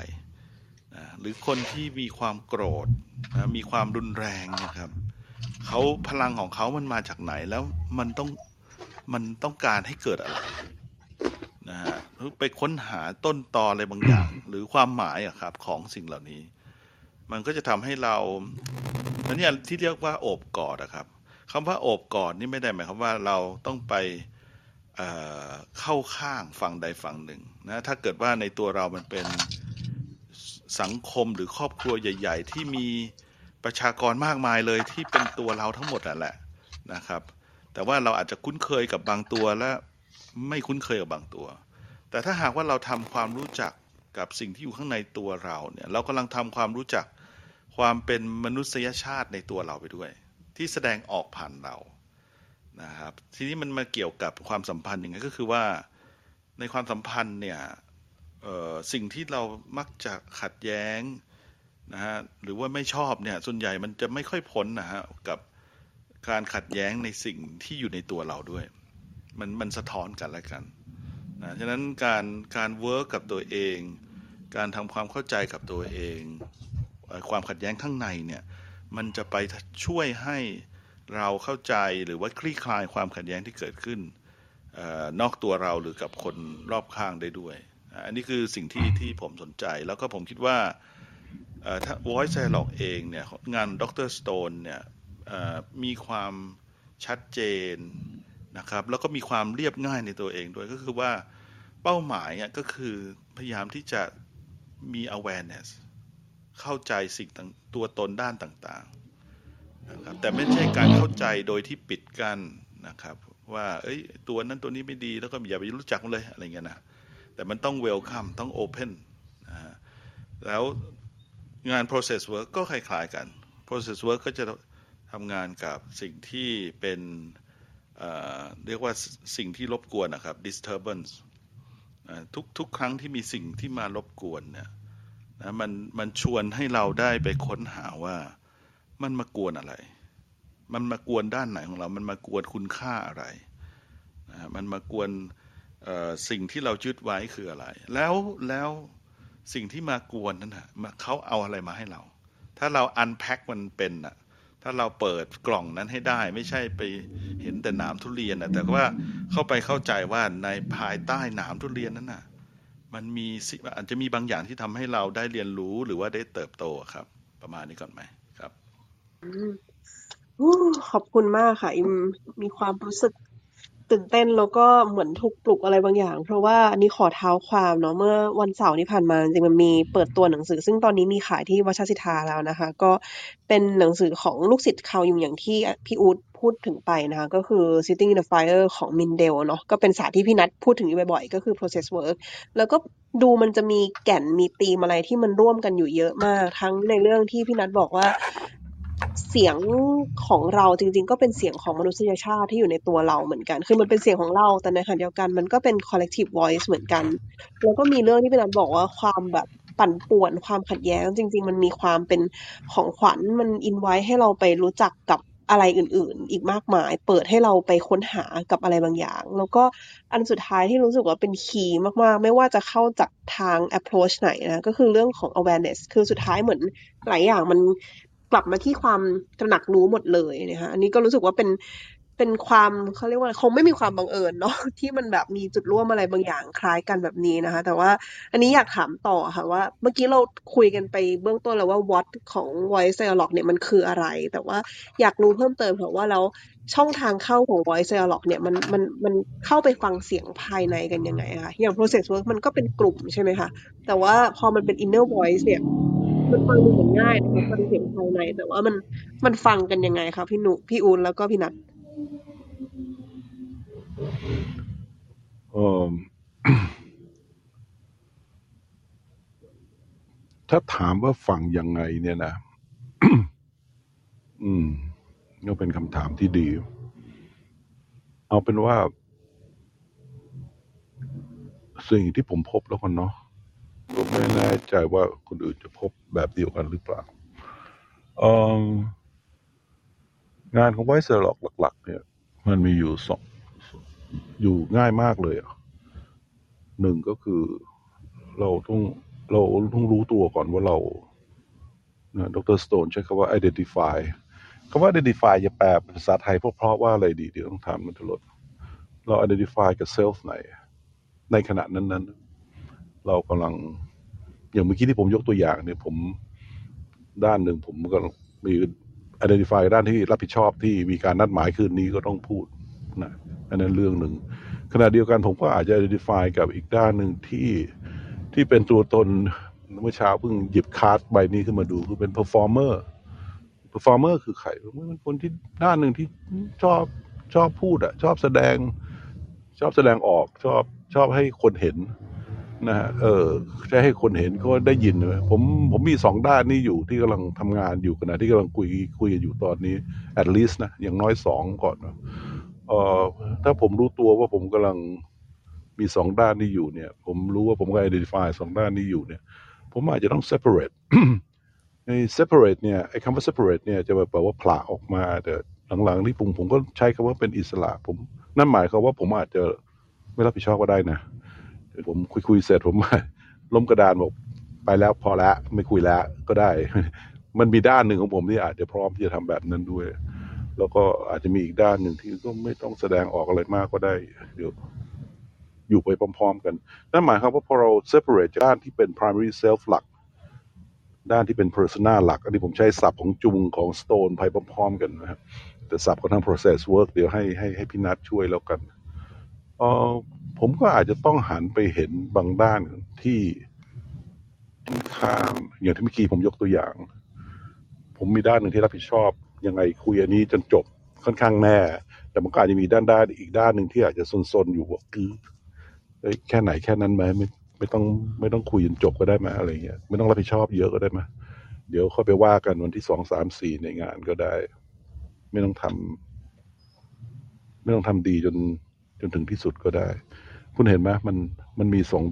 นะหรือคนที่มีความโกรธนะมีความรุนแรงนี่ยครับเขาพลังของเขามันมาจากไหนแล้วมันต้องมันต้องการให้เกิดอะไร ไปค้นหาต้นตออะไรบางอย่าง หรือความหมายอะครับ ของสิ่งเหล่านี้ มันก็จะทำให้เราอันนี้ที่เรียกว่าโอบกอดอะครับคำว่าโอบกอดนี่ไม่ได้หมายความว่าเราต้องไปเเข้าข้างฝั่งใดฝั่งหนึ่งนะถ้าเกิดว่าในตัวเรามันเป็นสังคมหรือครอบครัวใหญ่ ๆ ที่มีประชากรมากมายเลยที่เป็นตัวเราทั้งหมดนั่นแหละนะครับ แต่ว่าเราอาจจะคุ้นเคยกับบางตัวและไม่คุ้นเคยกับบางตัว แต่ถ้าหากว่าเราทำความรู้จักกับสิ่งที่อยู่ข้างในตัวเราเนี่ย เรากำลังทำความรู้จักความเป็นมนุษยชาติในตัวเราไปด้วย ที่แสดงออกผ่านเรานะครับทีนี้มันมาเกี่ยวกับความสัมพันธ์ยังไงก็คือว่าในความสัมพันธ์เนี่ยสิ่งที่เรามักจะขัดแย้งนะฮะหรือว่าไม่ชอบเนี่ยส่วนใหญ่มันจะไม่ค่อยพ้นนะฮะกับการขัดแย้งในสิ่งที่อยู่ในตัวเราด้วย มันมันสะท้อนกันและกัน นะฉะนั้นการการ work กับตัวเอง การทำความเข้าใจกับตัวเองเอ่อความขัดแย้งข้างในเนี่ยมันจะไปช่วยให้เราเข้าใจหรือว่าคลี่คลายความขัดแย้งที่เกิดขึ้นเออนอกตัวเราหรือกับคนรอบข้างได้ด้วยอ่าอันนี้คือสิ่งที่ที่ผมสนใจแล้วก็ผมคิดว่าเอ่อถ้า Voice Dialogue เองเนี่ยงานดร Stone เนี่ยเอ่อมีความชัดเจน นะครับ แล้วก็มีความเรียบง่ายในตัวเองด้วยก็คือว่าเป้าหมายอะก็คือพยายามที่จะมี awareness เข้าใจสิ่งต่างตัวตนด้านต่างๆนะครับแต่ไม่ใช่การเข้าใจโดยที่ปิดกั้นนะครับ ว่าเอ้ยตัวนั้นตัวนี้ไม่ดีแล้วก็อย่าไปรู้จักมันเลยอะไรเงี้ยนะแต่มันต้องเวลคัมต้องโอเพนนะฮะแล้วงาน process work ก็คล้ายๆกัน process work ก็จะทำงานกับสิ่งที่เป็น เรียกว่าสิ่งที่รบกวนนะครับ disturbance ทุกทุกครั้งที่มีสิ่งที่มารบกวนเนี่ยนะมันมันชวนให้เราได้ไปค้นหาว่ามันมากวนอะไร มันมากวนด้านไหนของเรา มันมากวนคุณค่าอะไรนะมันมากวนสิ่งที่เรายึดไว้คืออะไร แล้วแล้วสิ่งที่มากวนนั้นนะเขาเอาอะไรมาให้เรา ถ้าเราอันแพ็คมันเป็นอะ ถ้าเราเปิดกล่องนั้นให้ได้ไม่ใช่ไปเห็นแต่หนามทุเรียนนะแต่ว่าเข้าไปเข้าใจว่าในภายใต้หนามทุเรียนนั้นน่ะ มันมีสิอาจจะมีบางอย่างที่ทำให้เราได้เรียนรู้หรือว่าได้เติบโตครับ ประมาณนี้ก่อนไหมครับอขอบคุณมากค่ะ อิมมีความรู้สึก ตื่นเต้นแล้วก็เหมือนถูกปลุกอะไรบางอย่าง เพราะว่าอันนี้ขอเท้าความเนาะเมื่อวันเสาร์ที่ผ่านมาจริงมันมีเปิดตัวหนังสือ ซึ่งตอนนี้มีขายที่วัชรศิทาแล้วนะคะ ก็เป็นหนังสือของลูกศิษย์เขาอยู่อย่างที่พี่อู๊ดพูดถึงไปนะคะ ก็คือ Sitting in the Fire ของมินเดลเนาะก็เป็นศาสตร์ที่พี่นัทพูดถึงอยู่บ่อยๆ ก็คือ process work แล้วก็ดูมันจะมีแก่นมีธีมอะไรที่มันร่วมกันอยู่เยอะมาก ทั้งในเรื่องที่พี่นัทบอกว่า เสียงของเราจริง ๆ ก็เป็นเสียงของมนุษยชาติที่อยู่ในตัวเราเหมือนกัน คือมันเป็นเสียงของเรา แต่ในขณะเดียวกันมันก็เป็น collective voice เหมือนกัน แล้วก็มีเรื่องที่พี่นัทบอกว่าความแบบปั่นป่วนความขัดแย้ง จริง ๆ มันมีความเป็นของขวัญมันอินไว้ให้เราไปรู้จักกับอะไรอื่น ๆ อีกมากมาย เปิดให้เราไปค้นหากับอะไรบางอย่าง แล้วก็อันสุดท้ายที่รู้สึกว่าเป็นคีย์มาก ๆ ไม่ว่าจะเข้าจากทาง approach ไหนนะ ก็คือเรื่องของ awareness คือสุดท้ายเหมือนหลายอย่างมัน กลับมาที่ความตระหนักรู้หมดเลยนะคะอันนี้ก็รู้สึกว่าเป็นเป็นความเขาเรียกว่าคงไม่มีความบังเอิญเนาะที่มันแบบมีจุดร่วมอะไรบางอย่างคล้ายกันแบบนี้นะคะ แต่ว่าอันนี้อยากถามต่อค่ะว่า เมื่อกี้เราคุยกันไปเบื้องต้นแล้วว่า what ของ voice dialogue เนี่ยมันคืออะไร แต่ว่าอยากรู้เพิ่มเติมค่ะว่าแล้วช่องทางเข้าของ voice dialogue เนี่ยมันมันมันเข้าไปฟังเสียงภายในกันยังไงคะอย่าง process work มันก็เป็นกลุ่มใช่ไหมคะแต่ว่าพอมันเป็น inner voice เนี่ย มันฟังดูเหมือนง่ายนะคะฟังเสียงภายใน แต่ว่ามันมันฟังกันยังไงคะพี่หนุพี่อูนแล้วก็พี่นัทเอ่อถ้าถามว่าฟังยังไงเนี่ยนะ อืมก็เป็นคำถามที่ดี เอาเป็นว่า สิ่งที่ผมพบแล้วกันเนาะ ผมไม่แน่ใจว่าคนอื่นจะพบแบบเดียวกันหรือเปล่าเอองานของ voice dialogue หลัก ๆ เนี่ย มันมีอยู่สองอยู่ง่ายมากเลยอะหนึ่งก็คือเราต้องเราต้องรู้ตัวก่อนว่าเรานะดร. Stone ใช้คำว่า identify คำว่า identify จะแปลเป็นภาษาไทยเพราะว่าอะไรดี เดี๋ยวต้องถามมันทลดเรา identify กับ self ไหน ในขณะนั้นๆ เรากำลัง อย่างเมื่อกี้ที่ผมยกตัวอย่างเนี่ย ผมด้านหนึ่งผมก็มี identify ด้านที่รับผิดชอบที่มีการนัดหมายคืนนี้ก็ต้องพูดนะอันนั้นเรื่องหนึ่งขณะเดียวกันผมก็อาจจะ identify กับอีกด้านหนึ่งที่ที่เป็นตัวตนเมื่อเช้าเพิ่งหยิบคาร์ดใบนี้ขึ้นมาดูคือเป็น performer performer คือใครมันคนที่ด้านหนึ่งที่ชอบชอบพูดอะชอบแสดง ชอบแสดงออกชอบชอบให้คนเห็น นะฮะเออจะให้คนเห็นก็ได้ยินผมผมมีสองด้านนี้อยู่ที่กำลังทำงานอยู่ขณะที่กำลังคุยคุยกันอยู่ตอนนี้ at least นะอย่างน้อยสองก่อนนะเออถ้าผมรู้ตัวว่าผมกำลังมีสองด้านนี้อยู่เนี่ย ผมรู้ว่าผมก็ identify สองด้านนี้อยู่เนี่ย ผมอาจจะต้อง separate ใน separate เนี่ยไอ้คำว่า separate เนี่ยจะแบบแปลว่าผละออกมาแต่หลังๆที่ผมผมก็ใช้คำว่าเป็นอิสระ ผมนั่นหมายความว่าผมอาจจะไม่รับผิดชอบก็ได้นะ ผมคุยคุยๆเสร็จผมล้มกระดานบอกไปแล้วพอแล้วไม่คุยแล้วก็ได้ มันมีด้านหนึ่งของผมที่อาจจะพร้อมที่จะทำแบบนั้นด้วย แล้วก็อาจจะมีอีกด้านหนึ่งที่ก็ไม่ต้องแสดงออกอะไรมากก็ได้เดี๋ยวอยู่ไปพร้อม ๆ กัน นั่นหมายความว่าพอเรา separate จากด้านที่เป็น primary self หลัก ด้านที่เป็น persona หลัก อันนี้ผมใช้ศัพท์ของจุงของ stone ไปพร้อม ๆ กันนะครับ แต่ศัพท์ของทาง process work เดี๋ยวให้ให้ให้พี่นัทช่วยแล้วกัน เออผมก็อาจจะต้องหันไปเห็นบางด้านที่ข้ามอย่างที่เมื่อกี้ผมยกตัวอย่าง ผมมีด้านหนึ่งที่รับผิดชอบยังไงคุยอันนี้จนจบค่อนข้างแน่ แต่มันก็อาจจะมีด้านด้านอีกด้านหนึ่งที่อาจจะซนๆอยู่ว่าคือแค่ไหนแค่นั้นไหมไม่ไม่ต้องไม่ต้องคุยจนจบก็ได้ไหมอะไรเงี้ยไม่ต้องรับผิดชอบเยอะก็ได้ไหมเดี๋ยวค่อยไปว่ากันวันที่สองสามสี่ในงานก็ได้ ไม่ต้องทำไม่ต้องทำดีจน จนถึงที่สุดก็ได้ คุณเห็นไหมมันมันมีสอง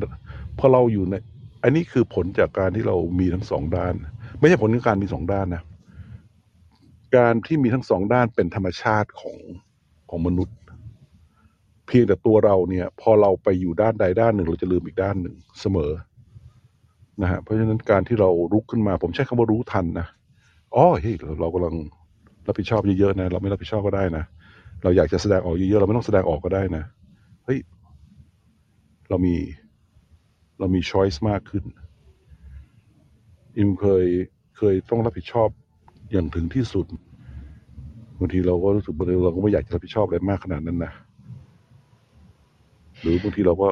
พอเราอยู่ใน อันนี้คือผลจากการที่เรามีทั้งสองด้าน ไม่ใช่ผลของการมีสองด้านนะการที่มีทั้งสองด้านเป็นธรรมชาติของของมนุษย์ เพียงแต่ตัวเราเนี่ย พอเราไปอยู่ด้านใดด้านหนึ่ง เราจะลืมอีกด้านหนึ่งเสมอนะฮะเพราะฉะนั้นการที่เรารุกขึ้นมา ผมใช้คำว่ารู้ทันนะอ๋อเฮ้ยเรากำลังรับผิดชอบเยอะๆนะ เราไม่รับผิดชอบก็ได้นะ เราอยากจะแสดงออกเยอะๆเราไม่ต้องแสดงออกก็ได้นะเฮ้ยเรามีเรามีช้อยส์มากขึ้น อิมเคยเคยต้องรับผิดชอบอย่างถึงที่สุดบางทีเราก็รู้สึกบางทีเราก็ไม่อยากจะรับผิดชอบอะไรมากขนาดนั้นนะหรือบางทีเราก็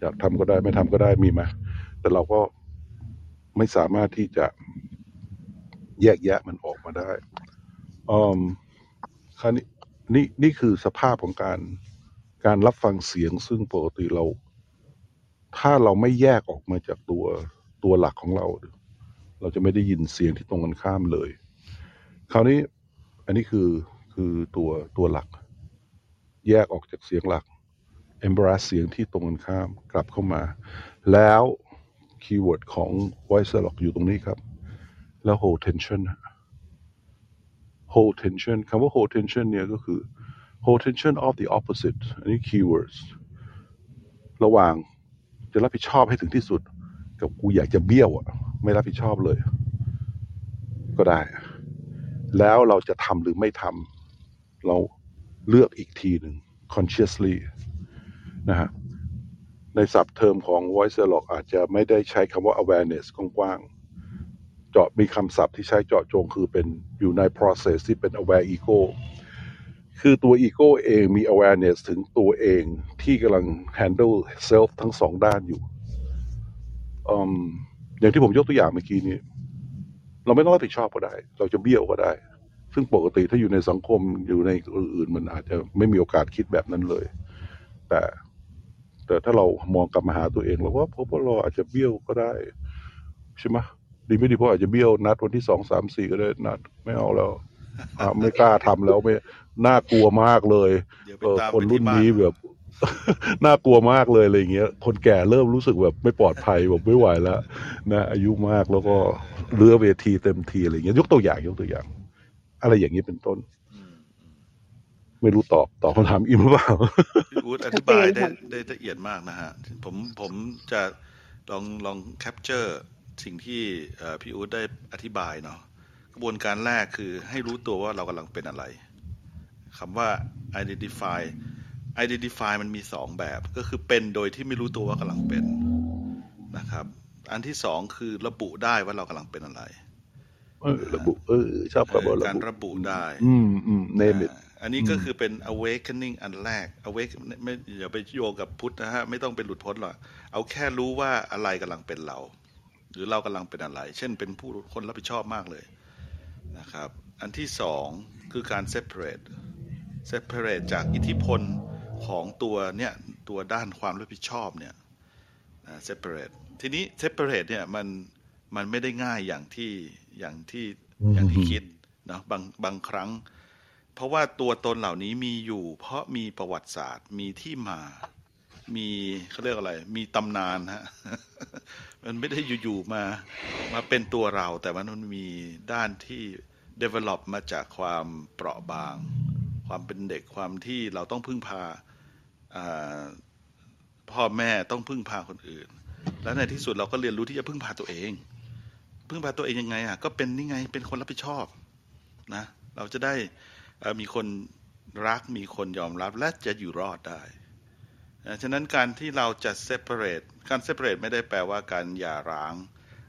อยากทำก็ได้ไม่ทำก็ได้มีไหมแต่เราก็ไม่สามารถที่จะแยกแยะมันออกมาได้อืมคราวนี้ นี่นี่คือสภาพของการการรับฟังเสียงซึ่งปกติเรา ถ้าเราไม่แยกออกมาจากตัวตัวหลักของเรา เราจะไม่ได้ยินเสียงที่ตรงกันข้ามเลย คราวนี้อันนี้คือคือตัวตัวหลัก แยกออกจากเสียงหลัก embrace เสียงที่ตรงกันข้ามกลับเข้ามา แล้วคีย์เวิร์ดของ voice log อยู่ตรงนี้ครับ แล้ว hold tension hold tension คำว่า hold tension เนี่ยก็คือ hold tension of the opposite อันนี้ keywords ระหว่างจะรับผิดชอบให้ถึงที่สุด กับกูอยากจะเบี้ยวอะไม่รับผิดชอบเลย ก็ได้ แล้วเราจะทำหรือไม่ทำเราเลือกอีกทีหนึ่ง consciously นะฮะในศัพท์เทอมของ voice dialog อาจจะไม่ได้ใช้คำว่า awareness กว้างๆ เจาะมีคำศัพท์ที่ใช้เจาะจงคือเป็นอยู่ใน process ที่เป็น aware ego คือตัว ego เองมี awareness ถึงตัวเองที่กำลัง handle self ทั้งสองด้านอยู่ออย่างที่ผมยกตัวอย่างเมื่อกี้นี้ เราไม่ต้องรับผิดชอบก็ได้ เราจะเบี้ยวก็ได้ ซึ่งปกติถ้าอยู่ในสังคมอยู่ในอื่นๆมันอาจจะไม่มีโอกาสคิดแบบนั้นเลย แต่แต่ถ้าเรามองกลับมาหาตัวเองเราว่าพบว่าเราอาจจะเบี้ยวก็ได้ ใช่ไหม ดีไม่ดีเพราะอาจจะเบี้ยวนัดวันที่สองสามสี่ก็ได้นัดไม่เอาแล้วอะไม่กล้าทำแล้วไม่น่ากลัวมากเลยเดี๋ยวไปเออตามคนไปรุ่ที่นบ้านนี้แบบน่ากลัวมากเลยอะไรอย่างเงี้ย คนแก่เริ่มรู้สึกแบบไม่ปลอดภัยแบบไม่ไหวแล้วนะอายุมากแล้วก็เรือเวทีเต็มทีอะไรอย่างเงี้ยยกตัวอย่างยกตัวอย่าง อะไรอย่างนี้เป็นต้นอืมอืมไม่รู้ตอบตอบคำถามอิมหรือเปล่าพี่อู๊ดอชัดธิเจบายนได้ค่ะได้ละเอียดมากนะฮะ ผมผมจะลองลองแคปเจอร์ สิ่งที่เอ่อพี่อู๊ดได้อธิบายเนาะกระบวนการแรกคือให้รู้ตัวว่าเรากำลังเป็นอะไรคำว่า identify identify มันมีสองแบบก็คือเป็นโดยที่ไม่รู้ตัวว่ากำลังเป็นนะครับ อันที่สองคือระบุได้ว่าเรากำลังเป็นอะไรเออระบุเออชอบเอคำว่าอระการบุระบุได้ อืมอืม name it อ่าอันนี้ก็คือเป็น awakening อันแรก awake ไม่อย่าไปโยงกับพุทธนะฮะ ไม่ต้องเป็นหลุดพ้นหรอกเอาแค่รู้ว่าอะไรกำลังเป็นเรา หรือเรากำลังเป็นอะไร เช่นเป็นผู้คนรับผิดชอบมากเลยนะครับ อันที่สองคือการ separate separate จากอิทธิพลของตัวเนี่ยตัวด้านความรับผิดชอบเนี่ยอ่า separate ทีนี้ separate เนี่ยมันมันไม่ได้ง่ายอย่างที่อย่างที่อย่างที่คิดเนาะบางบางครั้ง เพราะว่าตัวตนเหล่านี้มีอยู่ เพราะมีประวัติศาสตร์มีที่มา มีเขาเรียกอะไร มีตำนานฮะมันไม่ได้อยู่ๆมามาเป็นตัวเรา แต่มันมีด้านที่ develop มาจากความเปราะบาง ความเป็นเด็กความที่เราต้องพึ่งพาพ่อแม่ต้องพึ่งพาคนอื่น แล้วในที่สุดเราก็เรียนรู้ที่จะพึ่งพาตัวเอง พึ่งพาตัวเองยังไงอะก็เป็นนี่ไงเป็นคนรับผิดชอบนะเราจะได้มีคนรักมีคนยอมรับและจะอยู่รอดได้ ฉะนั้นการที่เราจะ separate การ separate ไม่ได้แปลว่าการหย่าร้าง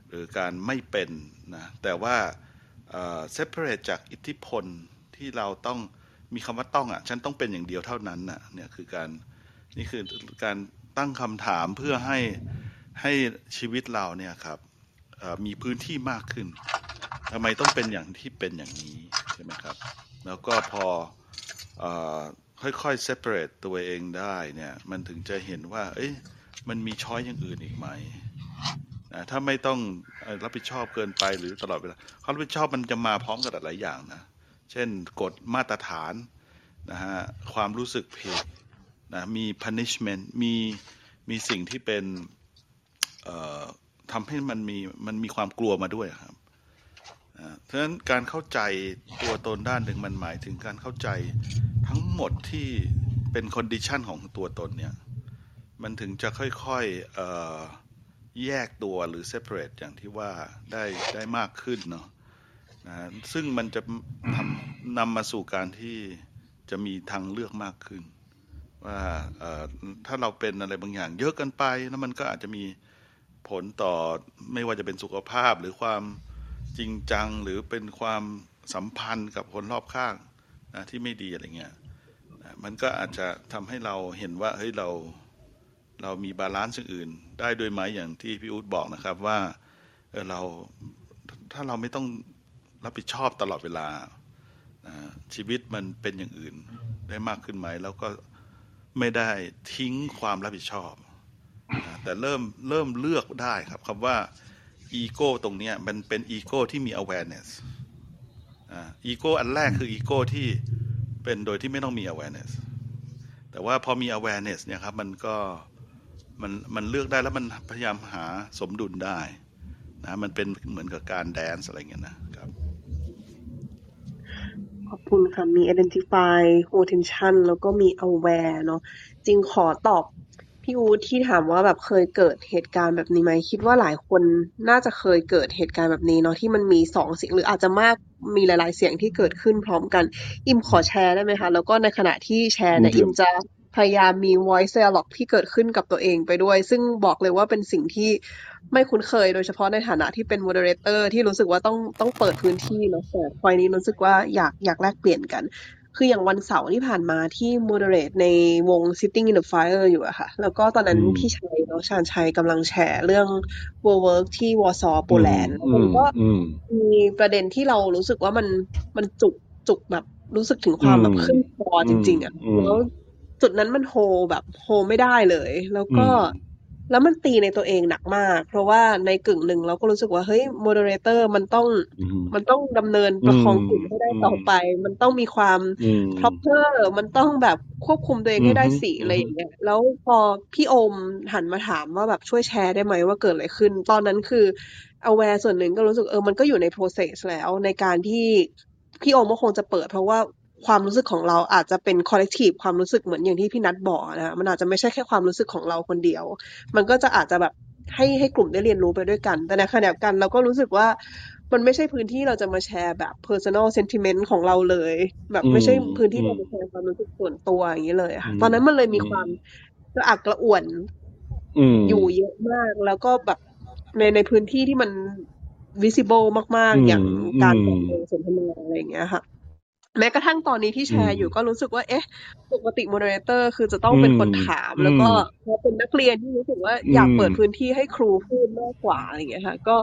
หรือการไม่เป็นนะแต่ว่าเอ่อ separate จากอิทธิพลที่เราต้องมีคำว่าต้องอะฉันต้องเป็นอย่างเดียวเท่านั้นน่ะเนี่ยคือการนี่คือการตั้งคำถามเพื่อให้ให้ชีวิตเราเนี่ยครับมีพื้นที่มากขึ้นทำไมต้องเป็นอย่างที่เป็นอย่างนี้ใช่ไหมครับ แล้วก็พออ ค่อยๆ separate ตัวเองได้เนี่ย มันถึงจะเห็นว่า เอ้ยมันมีช้อยอย่างอื่นอีกไหมนะถ้าไม่ต้องรับผิดชอบเกินไปหรือตลอดเวลาความรับผิดชอบมันจะมาพร้อมกับหลายอย่างนะ เช่นกฎมาตรฐานนะฮะความรู้สึกผิดนะมี punishment มีมีสิ่งที่เป็นเอ่อทำให้มันมีมันมีความกลัวมาด้วยครับอ่าเพราะฉะนั้นการเข้าใจตัวตนด้านหนึ่งมันหมายถึงการเข้าใจ ทั้งหมดที่เป็น condition ของตัวตนเนี่ย มันถึงจะค่อยๆแยกตัวหรือ separate อย่างที่ว่าได้ได้มากขึ้นเนาะนะซึ่งมันจะทำนำมาสู่การที่จะมีทางเลือกมากขึ้น ว่าถ้าเราเป็นอะไรบางอย่าง เยอะเกินไปแล้วมันก็อาจจะมีผลต่อไม่ว่าจะเป็นสุขภาพหรือความจริงจังหรือเป็นความสัมพันธ์กับคนรอบข้างนะที่ไม่ดีอะไรเงี้ย มันก็อาจจะทำให้เราเห็นว่าเฮ้ยเราเรามี balance อื่น ได้ด้วยไหมอย่างที่พี่อู๊ดบอกนะครับว่าเออเราถ้าเราไม่ต้องรับผิดชอบตลอดเวลาชีวิตมันเป็นอย่างอื่นได้มากขึ้นไหม แล้วก็ไม่ได้ทิ้งความรับผิดชอบ แต่เริ่มเริ่มเลือกได้ครับคำว่าอีโก้ตรงนี้มันเป็นอีโก้ที่มี awareness อีโก้อันแรกคืออีโก้ที่ เป็นโดยที่ไม่ต้องมี awareness แต่ว่าพอมี awareness เนี่ยครับมันก็มันมันเลือกได้แล้วมันพยายามหาสมดุลได้นะมันเป็นเหมือนกับการแดนซ์อะไรเงี้ยนะครับ ขอบคุณค่ะ มี identify potential แล้วก็มี aware เนาะจริงขอตอบ พี่อู๊ดที่ถามว่าแบบเคยเกิดเหตุการณ์แบบนี้ไหมคิดว่าหลายคนน่าจะเคยเกิดเหตุการณ์แบบนี้เนาะที่มันมีสองเสียงหรืออาจจะมากมีหลาย ๆ เสียงที่เกิดขึ้นพร้อมกัน อิมขอแชร์ได้ไหมคะ แล้วก็ในขณะที่แชร์เนี่ยเยี่อิยมมจะพยายามมี voice dialogue ที่เกิดขึ้นกับตัวเองไปด้วย ซึ่งบอกเลยว่าเป็นสิ่งที่ไม่คุ้นเคย โดยเฉพาะในฐานะที่เป็น moderator ที่รู้สึกว่าต้องต้องเปิดพื้นที่เนาะแต่พอยนี้รู้สึกว่าอยากอยากแลกเปลี่ยนกัน คืออย่างวันเสาร์ที่ผ่านมาที่ moderate ในวง Sitting in the Fire อยู่อะค่ะ แล้วก็ตอนนั้นอืมพี่ชัยเนาะชาญชัยกำลังแชร์เรื่อง World Work ที่วอร์ซอโปอืแลมนด์แล้วอืมันมก็อืมมีประเด็นที่เรารู้สึกว่ามันมันจุกจุกแบบรู้สึกถึงความอืมแบบขึ้นคออืจมริง ๆอะอืมแล้วจุดนั้นมันโฮแบบโฮไม่ได้เลย แล้วอืก็ม แล้วมันตีในตัวเองหนักมาก เพราะว่าในกึ่งหนึ่งเราก็รู้สึกว่าเฮ้ย moderator มันต้องอืมมันต้องดำเนินอืประมคองกลุ่มให้ได้อืต่อมไป มันต้องมีความอืม proper มันต้องแบบควบคุมตัวเองอืให้มได้ฮึสิอือะไรมอฮึย่างเงี้ยแล้วพอพี่โอมหันมาถามว่าแบบช่วยแชร์ได้ไหมว่าเกิดอะไรขึ้น ตอนนั้นคือ aware ส่วนหนึ่งก็รู้สึกเออมันก็อยู่ใน process แล้วในการที่พี่โอมก็คงจะเปิดเพราะว่า ความรู้สึกของเราอาจจะเป็น collective ความรู้สึกเหมือนอย่างที่พี่นัทบอกนะคะมันอาจจะไม่ใช่แค่ความรู้สึกของเราคนเดียว มันก็จะอาจจะแบบให้ให้กลุ่มได้เรียนรู้ไปด้วยกัน แต่ในขณะเดียวกันเราก็รู้สึกว่ามันไม่ใช่พื้นที่เราจะมาแชร์แบบ personal sentiment ของเราเลย แบบอืไม่ใช่มพื้นที่อืเรามมาแชร์ความรู้สึกส่วนตัวอย่างนี้เลยอะอืค่ะมตอนนั้นมันเลยอืมีมความกระอักกระอ่วนอืมอยู่เยอะมาก แล้วก็แบบในในพื้นที่ที่มัน visible มากอืๆมอย่างอืการมเปิดวงสนทนาอะไรอย่างเงี้ยค่ะ แม้กระทั่งตอนนี้ที่แชอืมร์อยู่ก็รู้สึกว่า เอ๊ะ ปกติ moderator คือจะต้องอืเป็นมคนถามอืแล้วมก็พอเป็นนักเรียนที่รู้สึกว่าอือยากมเปิดพื้นที่ให้ครูพูดมากกว่าอะไรอย่างเงี้ยค่ะ ก็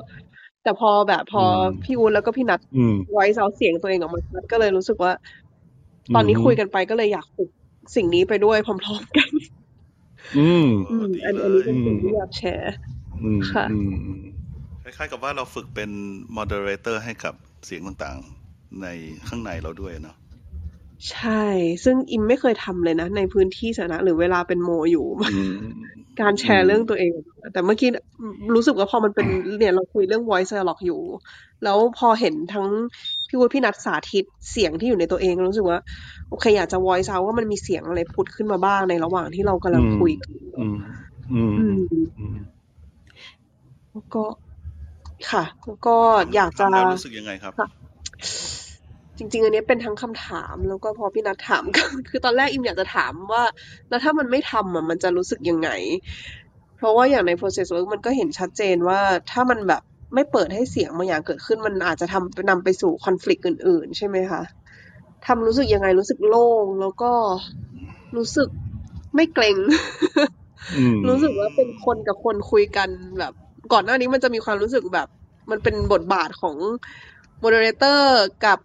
แต่พอแบบพอือมพี่วุ้นแล้วก็พี่นัทอืม voice out เสียงตัวเองออกมาชัดก็เลยรู้สึกว่าอืตอนมนี้คุยกันไปก็เลยอยากฝึกสิ่งนี้ไปด้วยพร้อมๆกัน อืมโอ้อืมดีอันเลอันนี้ยเป็นสิ่งอืมที่อยากแชร์อืมค่ะอืมอืมคล้ายๆกับว่าเราฝึกเป็น moderator ให้กับเสียงต่างๆ ในข้างในเราด้วยเนาะใช่ ซึ่งอิมไม่เคยทำเลยนะ ในพื้นที่สาธารณะหรือเวลาเป็นโมอยู่อืมการแชอืร์มเรื่องตัวเอง แต่เมื่อกี้รู้สึกว่าพอมันเป็นเนี่ยเราคุยเรื่อง voice dialogue อยู่ แล้วพอเห็นทั้งพี่วุฒิพี่นัทสาธิตเสียงที่อยู่ในตัวเอง รู้สึกว่า โอเคอยากจะ voice out ว่ามันมีเสียงอะไรผุดขึ้นมาบ้างในระหว่างที่เรากำอืลังมคุยกันอืมอืมอือืมมอืมแล้วก็ค่ะแล้วก็ทอยากำจะทำแล้วรู้สึกยังไงครับค่ะ จริง ๆ อันนี้เป็นทั้งคำถามแล้วก็พอพี่นัทถามก็คือตอนแรกอิมอยากจะถามว่า แล้วถ้ามันไม่ทำอะมันจะรู้สึกยังไง เพราะว่าอย่างใน process work มันก็เห็นชัดเจนว่าถ้ามันแบบไม่เปิดให้เสียงบางอย่างเกิดขึ้นมันอาจจะทำนำไปสู่ conflict อื่น ๆ ใช่ไหมคะทำรู้สึกยังไงรู้สึกโล่งแล้วก็รู้สึกไม่เกรงอืมรู้สึกว่าเป็นคนกับคนคุยกันแบบ ก่อนหน้านี้มันจะมีความรู้สึกแบบ มันเป็นบทบาทของ moderator กับ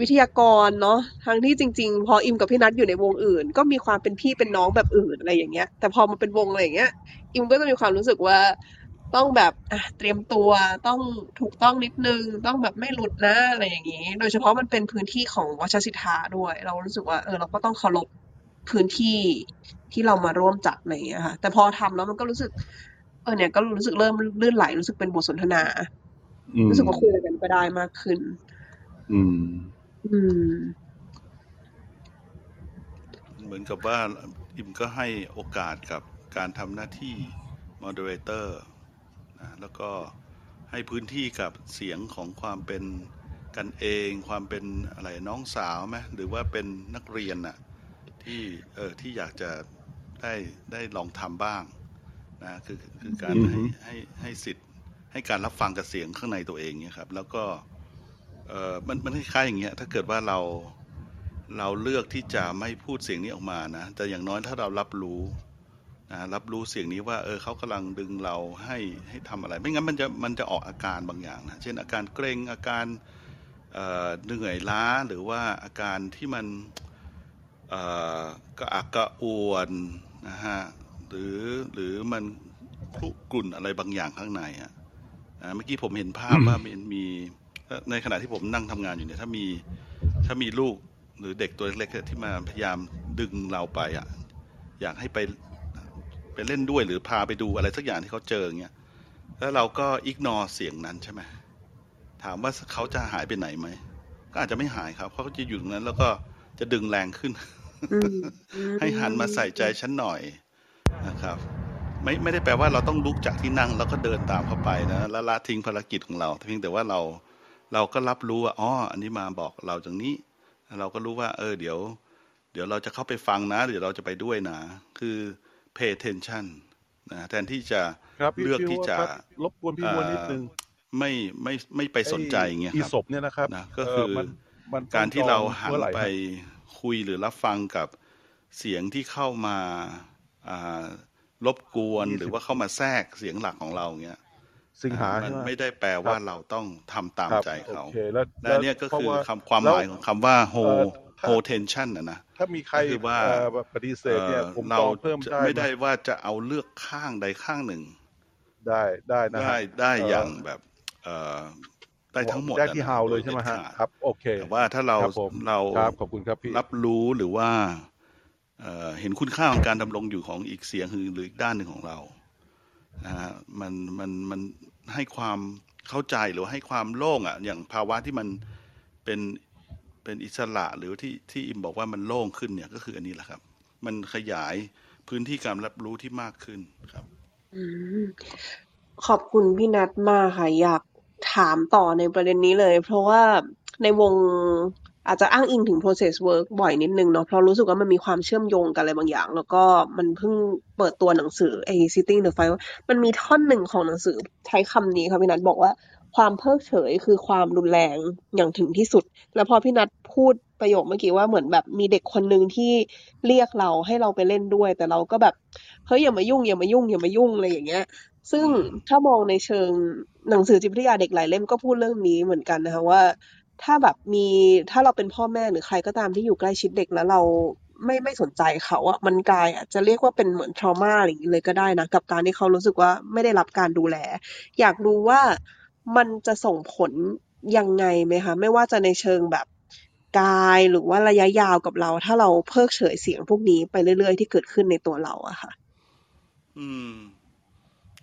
วิทยากรเนาะทั้งที่จริง ๆ พออิมกับพี่นัทอยู่ในวงอื่น ก็มีความเป็นพี่เป็นน้องแบบอื่นอะไรอย่างเงี้ย แต่พอมาเป็นวงอะไรอย่างเงี้ย อิมก็จะมีความรู้สึกว่าต้องแบบอะเตรียมตัวต้องถูกต้องนิดนึง ต้องแบบไม่หลุดนะอะไรอย่างงี้ โดยเฉพาะมันเป็นพื้นที่ของวัชสิทธาด้วย เรารู้สึกว่าเออเราก็ต้องเคารพพื้นที่ที่เรามาร่วมจัดอะไรอย่างเงี้ยค่ะแต่พอทำแล้วมันก็รู้สึก เออเนี่ยก็รู้สึกเริ่มลื่นไหลรู้สึกเป็นบทสนทนาอืมรู้สึกว่าคุยกันก็ได้มากขึ้น อืม อืม เหมือนกับว่าอิมก็ให้โอกาสกับการทำหน้าที่ moderator นะแล้วก็ให้พื้นที่กับเสียงของความเป็นกันเอง ความเป็นอะไรน้องสาวไหมหรือว่าเป็นนักเรียนน่ะที่เออที่อยากจะได้ได้ลองทำบ้างนะคือคือการให้ให้ให้สิทธิ์ให้การรับฟังกับเสียงข้างในตัวเองเนี่ยครับ แล้วก็ เออมันมันคล้ายๆอย่างเงี้ยถ้าเกิดว่าเราเราเลือกที่จะไม่พูดเสียงนี้ออกมานะแต่อย่างน้อยถ้าเรารับรู้นะรับรู้เสียงนี้ว่าเออเขากำลังดึงเราให้ให้ทำอะไร ไม่งั้นมันจะมันจะออกอาการบางอย่างนะเช่นอาการเกรงอาการเอ่อเหนื่อยล้าหรือว่าอาการที่มันกระอักกระอ่วนนะฮะหรือหรือมันคลุกลุ่นอะไรบางอย่างข้างในอะอะเมื่อกี้ผมเห็นภาพว่ามันมี ในขณะที่ผมนั่งทำงานอยู่เนี่ยถ้ามีถ้ามีลูกหรือเด็กตัวเล็กๆที่มาพยายามดึงเราไปอะอยากให้ไปไปเล่นด้วยหรือพาไปดูอะไรสักอย่างที่เขาเจออย่างเงี้ยแล้วเราก็อิกนอเสียงนั้นใช่ไหมถามว่าเขาจะหายไปไหนไหมก็อาจจะไม่หายครับเขาก็จะอยู่ตรงนั้น แล้วก็จะดึงแรงขึ้นอืมให้หันมาใส่ใจฉันหน่อยนะครับ ไม่ไม่ได้แปลว่าเราต้องลุกจากที่นั่งแล้วก็เดินตามเข้าไปนะแล้วละทิ้งภารกิจของเราเพียงแต่ว่าเรา เราก็รับรู้ว่าอ๋ออันนี้มาบอกเราจากนี้ เราก็รู้ว่า เออ เดี๋ยว เดี๋ยวเราจะเข้าไปฟังนะเดี๋ยวเราจะไปด้วยนะ คือ pay attention นะแทนที่จะครับพี่เลือกพี่ที่วัวจะครับรบกวนพี่วัวนิดนึงไม่ไม่ไม่ไปสนใจอย่างเงี้ยอีครับศพเนี่ยนะครับนะก็คือเมันมันต้องการที่เราหันจองมื่อหไปฮะคุยหรือรับฟังกับเสียงที่เข้ามาอ่ารบกวนหรือว่าเข้ามาแทรกเสียงหลักของเราเงี้ย สิงหามัใช่นไหมไม่ได้แปลว่าครับเราต้องทำตามครับใจเขาโอเคแล้วและเนี่ยก็เพราะคือว่าคำความหมายของคำว่า hold เอ่อถ้า hold tension นะนะถ้ามีใครก็คือว่าเอ่อแบบปฏิเสธเนี่ยเอ่อผมเราจองเพิ่มจะได้ไม่ได้หว่าจะเอาเลือกข้างใดข้างหนึ่ง ได้ได้นะฮะได้ได้เอย่างแบบเอ่อได้ทั้งหมดได้อะที่นะฮาวโดเลยยใช่ไหมเด็ดฮะขาดครับโอเคแต่ว่าถ้าเราครับผมเราครับขอบคุณครับพี่รับรู้หรือว่าเอ่อเห็นคุณค่าของการดำรงอยู่ของอีกเสียงหรือหรืออีกด้านหนึ่งของเรา นะฮะมันมันมันให้ความเข้าใจหรือว่าให้ความโล่งอะ อย่างภาวะที่มันเป็นเป็นอิสระหรือที่ที่อิมบอกว่ามันโล่งขึ้นเนี่ยก็คืออันนี้แหละครับ มันขยายพื้นที่การรับรู้ที่มากขึ้นครับอขอบคุณพี่นัทมากค่ะ อยากถามต่อในประเด็นนี้เลย เพราะว่าในวง อาจจะอ้างอิงถึง process work บ่อยนิดนึงเนาะเพราะรู้สึกว่ามันมีความเชื่อมโยงกันอะไรบางอย่าง แล้วก็มันเพิ่งเปิดตัวหนังสือไอ้ Sitting the Fight มันมีท่อนหนึ่งของหนังสือใช้คำนี้ค่ะพี่นัทบอกว่าความเพิกเฉยคือความรุนแรงอย่างถึงที่สุด แล้วพอพี่นัทพูดประโยคเมื่อกี้ว่าเหมือนแบบมีเด็กคนหนึ่งที่เรียกเราให้เราไปเล่นด้วย แต่เราก็แบบเฮ้ยอย่ามายุ่งอย่ามายุ่งอย่ามายุ่งอะไรอย่างเงี้ย ซึ่งถ้ามองในเชิงหนังสือจิตวิทยาเด็กหลายเล่มก็พูดเรื่องนี้เหมือนกันนะคะว่า ถ้าแบบมีถ้าเราเป็นพ่อแม่หรือใครก็ตามที่อยู่ใกล้ชิดเด็กแล้วเราไม่ไม่สนใจเขาอะมันกลายอาจจะเรียกว่าเป็นเหมือน trauma อะไรอย่างนี้เลยก็ได้นะ กับการที่เขารู้สึกว่าไม่ได้รับการดูแล อยากรู้ว่ามันจะส่งผลยังไงไหมคะ ไม่ว่าจะในเชิงแบบกายหรือว่าระยะยาวกับเรา ถ้าเราเพิกเฉยเสียงพวกนี้ไปเรื่อยๆ ที่เกิดขึ้นในตัวเราอะค่ะ อืม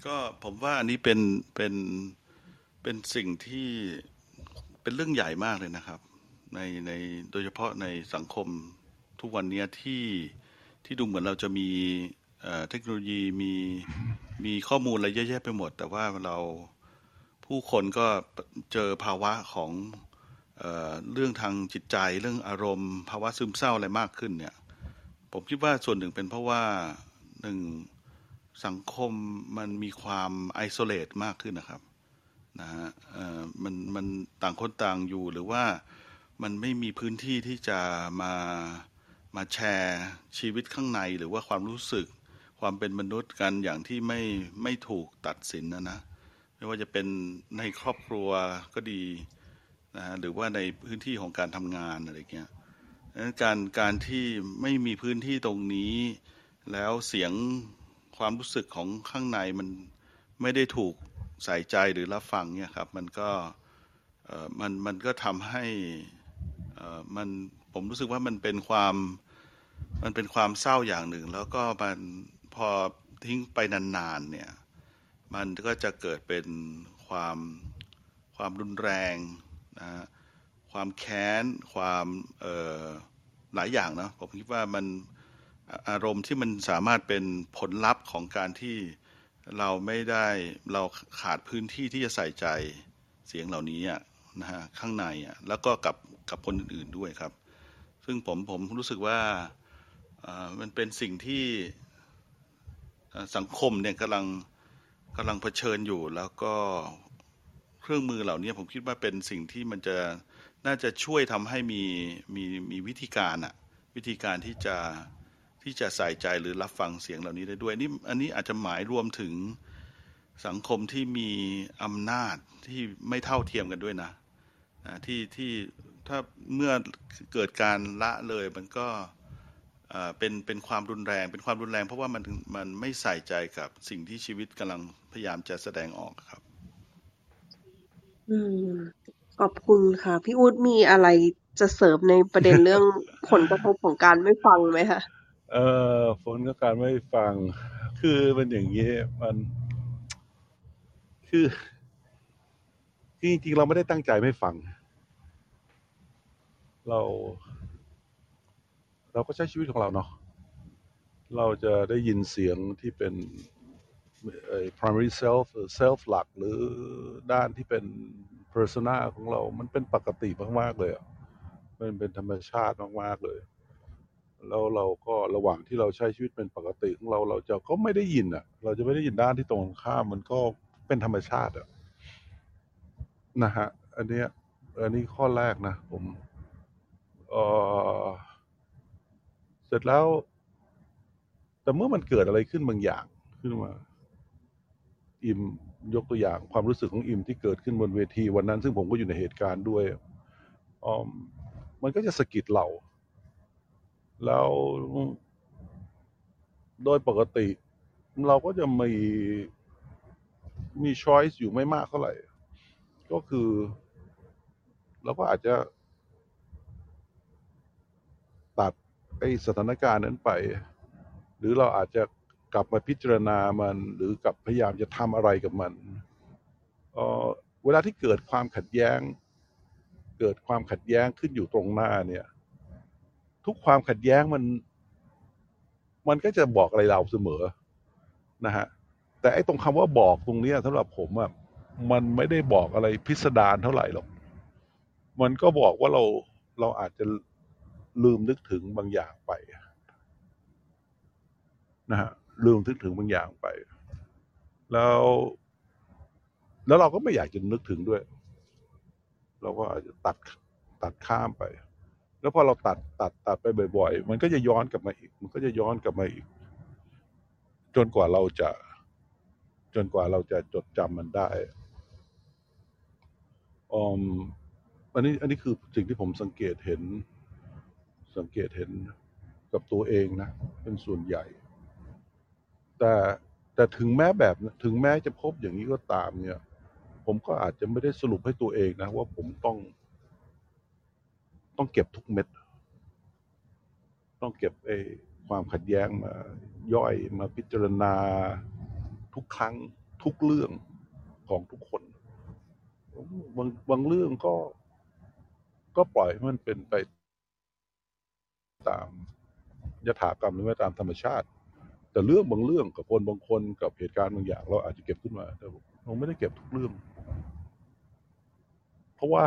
ก็ผมว่าอันนี้เป็นเป็นเป็นสิ่งที่ เป็นเรื่องใหญ่มากเลยนะครับ ในในโดยเฉพาะในสังคมทุกวันนี้ที่ที่ดูเหมือนเราจะมีเทคโนโลยีมีมีข้อมูลอะไรเยอะแยะไปหมด แต่ว่าเราผู้คนก็เจอภาวะของเอเรื่องทางจิตใจเรื่องอารมณ์ ภาวะซึมเศร้าอะไรมากขึ้นเนี่ย ผมคิดว่าส่วนหนึ่งเป็นเพราะว่าหนึ่งสังคมมันมีความไอโซเลตมากขึ้นนะครับ นะฮะเออมันมันต่างคนต่างอยู่หรือว่ามันไม่มีพื้นที่ที่จะมามาแชร์ชีวิตข้างในหรือว่าความรู้สึกความเป็นมนุษย์กันอย่างที่ไม่ไม่ถูกตัดสินนะนะไม่ว่าจะเป็นในครอบครัวก็ดีนะฮะหรือว่าในพื้นที่ของการทำงานอะไรเงี้ยนั้นการการที่ไม่มีพื้นที่ตรงนี้ แล้วเสียงความรู้สึกของข้างในมันไม่ได้ถูก ใส่ใจหรือรับฟังเนี่ยครับมันก็มันมันก็ทำให้มันผมรู้สึกว่ามันเป็นความมันเป็นความเศร้าอย่างหนึ่ง แล้วก็มันพอทิ้งไปนานๆเนี่ยมันก็จะเกิดเป็นความความรุนแรงนะความแค้น ความหลายอย่างเนาะผมคิดว่ามันอารมณ์ที่มันสามารถเป็นผลลัพธ์ของการที่ เราไม่ได้เราขาดพื้นที่ที่จะใส่ใจเสียงเหล่านี้นะฮะข้างในอะแล้วก็กับกับคนอื่นๆด้วยครับ ซึ่งผมผมรู้สึกว่าอ่ามันเป็นสิ่งที่สังคมเนี่ยกำลังกำลังเผชิญอยู่ แล้วก็เครื่องมือเหล่านี้ผมคิดว่าเป็นสิ่งที่มันจะน่าจะช่วยทำให้มีมีมีวิธีการอะวิธีการที่จะ ที่จะใส่ใจหรือรับฟังเสียงเหล่านี้ได้ด้วยนี่อันนี้อาจจะหมายรวมถึงสังคมที่มีอำนาจที่ไม่เท่าเทียมกันด้วยนะนะที่ที่ถ้าเมื่อเกิดการละเลยมันก็เป็นเป็นความรุนแรง เป็นความรุนแรง เพราะว่ามันมันไม่ใส่ใจกับสิ่งที่ชีวิตกำลังพยายามจะแสดงออกครับ อืมขอบคุณค่ะ พี่อูดมีอะไรจะเสริมในประเด็นเรื่องผลกระทบของการไม่ฟังไหมคะ เอ่อฝนก็การไม่ฟัง คือมันอย่างนี้มันคือคือจริงๆเราไม่ได้ตั้งใจไม่ฟัง เรา เราก็ใช้ชีวิตของเราเนาะเราจะได้ยินเสียงที่เป็น primary self self หลัก หรือด้านที่เป็น persona ของเรา มันเป็นปกติมาก ๆ เลยมันเป็นธรรมชาติมาก ๆ เลย แล้วเราก็ระหว่างที่เราใช้ชีวิตเป็นปกติของเราเราจะก็ไม่ได้ยินอะ เราจะไม่ได้ยินด้านที่ตรงข้ามมันก็เป็นธรรมชาติอะนะฮะอันเนี้ยอันนี้ข้อแรกนะผมเออเสร็จแล้ว แต่เมื่อมันเกิดอะไรขึ้นบางอย่างขึ้นมา อิมยกตัวอย่างความรู้สึกของอิมที่เกิดขึ้นบนเวทีวันนั้น ซึ่งผมก็อยู่ในเหตุการณ์ด้วยออมมันก็จะสะกิดเรา แล้วโดยปกติ เราก็จะมีมีช้อยส์อยู่ไม่มากเท่าไหร่ ก็คือ เราก็อาจจะ ตัดไอสถานการณ์นั้นไป หรือเราอาจจะกลับมาพิจารณามัน หรือกลับพยายามจะทำอะไรกับมันเออเวลาที่เกิดความขัดแย้ง เกิดความขัดแย้งขึ้นอยู่ตรงหน้าเนี่ย ทุกความขัดแย้งมัน มันก็จะบอกอะไรเราเสมอนะฮะแต่ไอ้ตรงคำว่าบอกตรงเนี้ยสำหรับผมอะมันไม่ได้บอกอะไรพิสดารเท่าไหร่หรอก มันก็บอกว่าเราเราอาจจะลืมนึกถึงบางอย่างไปนะฮะลืมนึกถึงบางอย่างไป แล้ว แล้วเราก็ไม่อยากจะนึกถึงด้วย เราก็อาจจะตัดตัดข้ามไป แล้วพอเราตัดตัดตัดไปบ่อย ๆ มันก็จะย้อนกลับมาอีก มันก็จะย้อนกลับมาอีก จนกว่าเราจะ จนกว่าเราจะจดจำมันได้อมอันนี้ อันนี้คือสิ่งที่ผมสังเกตเห็น สังเกตเห็นกับตัวเองนะ เป็นส่วนใหญ่ แต่แต่ถึงแม้แบบถึงแม้จะพบอย่างนี้ก็ตามเนี่ย ผมก็อาจจะไม่ได้สรุปให้ตัวเองนะ ว่าผมต้อง ต้องเก็บทุกเม็ด ต้องเก็บไอ้ความขัดแย้งมาย่อยมาพิจารณาทุกครั้งทุกเรื่องของทุกคน บางบางเรื่องก็ก็ปล่อยให้มันเป็นไปตามยถากรรมหรือว่ตามธรรมชาติ แต่เรื่องบางเรื่องกับคนบางคนกับเหตุการณ์บางอย่าง เราอาจจะเก็บขึ้นมาแต่เราไม่ได้เก็บทุกเรื่อง เพราะว่า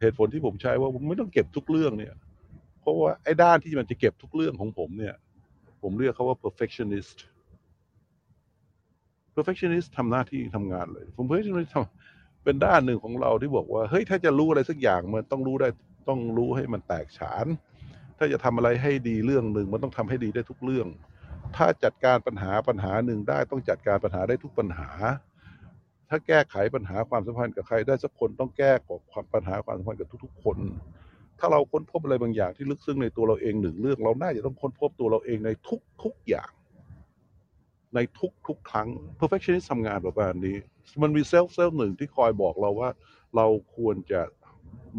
เหตุผลที่ผมใช้ว่าผมไม่ต้องเก็บทุกเรื่องเนี่ย เพราะว่าไอ้ด้านที่มันจะเก็บทุกเรื่องของผมเนี่ย ผมเรียกเขาว่า perfectionist perfectionist ทำหน้าที่ทำงานเลย ผม perfectionist ทำเป็นด้านหนึ่งของเราที่บอกว่า เฮ้ย ถ้าจะรู้อะไรสักอย่างมันต้องรู้ได้ ต้องรู้ให้มันแตกฉาน ถ้าจะทำอะไรให้ดีเรื่องหนึ่งมันต้องทำให้ดีได้ทุกเรื่อง ถ้าจัดการปัญหาปัญหาหนึ่งได้ต้องจัดการปัญหาได้ทุกปัญหา ถ้าแก้ไขปัญหาความสัมพันธ์กับใครได้สักคนต้องแก้กับความปัญหาความสัมพันธ์กับทุกๆ คน ถ้าเราค้นพบอะไรบางอย่างที่ลึกซึ้งในตัวเราเองหนึ่งเรื่อง เราน่าจะต้องค้นพบตัวเราเองในทุกๆอย่าง ในทุกๆครั้ง perfectionist ทำงานแบบนี้ มันมีเซลฟ์เซลฟ์หนึ่งที่คอยบอกเราว่า เราควรจะ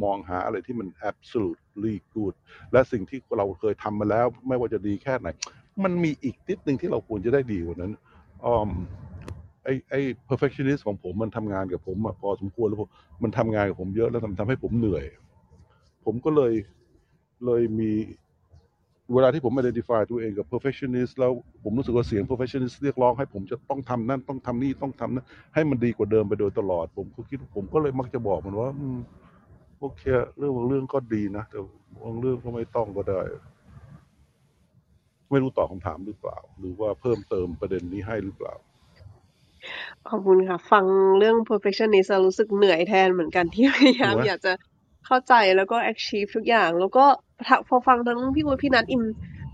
มองหาอะไรที่มัน absolutely good และสิ่งที่เราเคยทำมาแล้ว ไม่ว่าจะดีแค่ไหน มันมีอีกนิดหนึ่งที่เราควรจะได้ดีกว่านั้นออม ไอ้ไอ้ perfectionist ของผมมันทำงานกับผมอะพอสมควรแล้วผมมันทำงานกับผมเยอะแล้วทำทำให้ผมเหนื่อย ผมก็เลยเลยมีเวลาที่ผม identify ตัวเองกับ perfectionist แล้วผมรู้สึกว่าเสียง perfectionist เรียกร้องให้ผมจะต้องทำนั่นต้องทำนี่ต้องทำนั่นให้มันดีกว่าเดิมไปโดยตลอด ผมก็คิดผมก็เลยมักจะบอกมันว่าโอเคเรื่องบางเรื่องก็ดีนะแต่บางเรื่องก็ไม่ต้องก็ได้ ไม่รู้ตอบคำถามหรือเปล่า หรือว่าเพิ่มเติมประเด็นนี้ให้หรือเปล่า ขอบคุณค่ะ ฟังเรื่อง perfectionist แล้วรู้สึกเหนื่อยแทนเหมือนกันที่พยายามถูกไหมอยากจะเข้าใจแล้วก็ achieve ทุกอย่าง แล้วก็ถ้าพอฟังทั้งพี่วุฒิพี่นัทอิม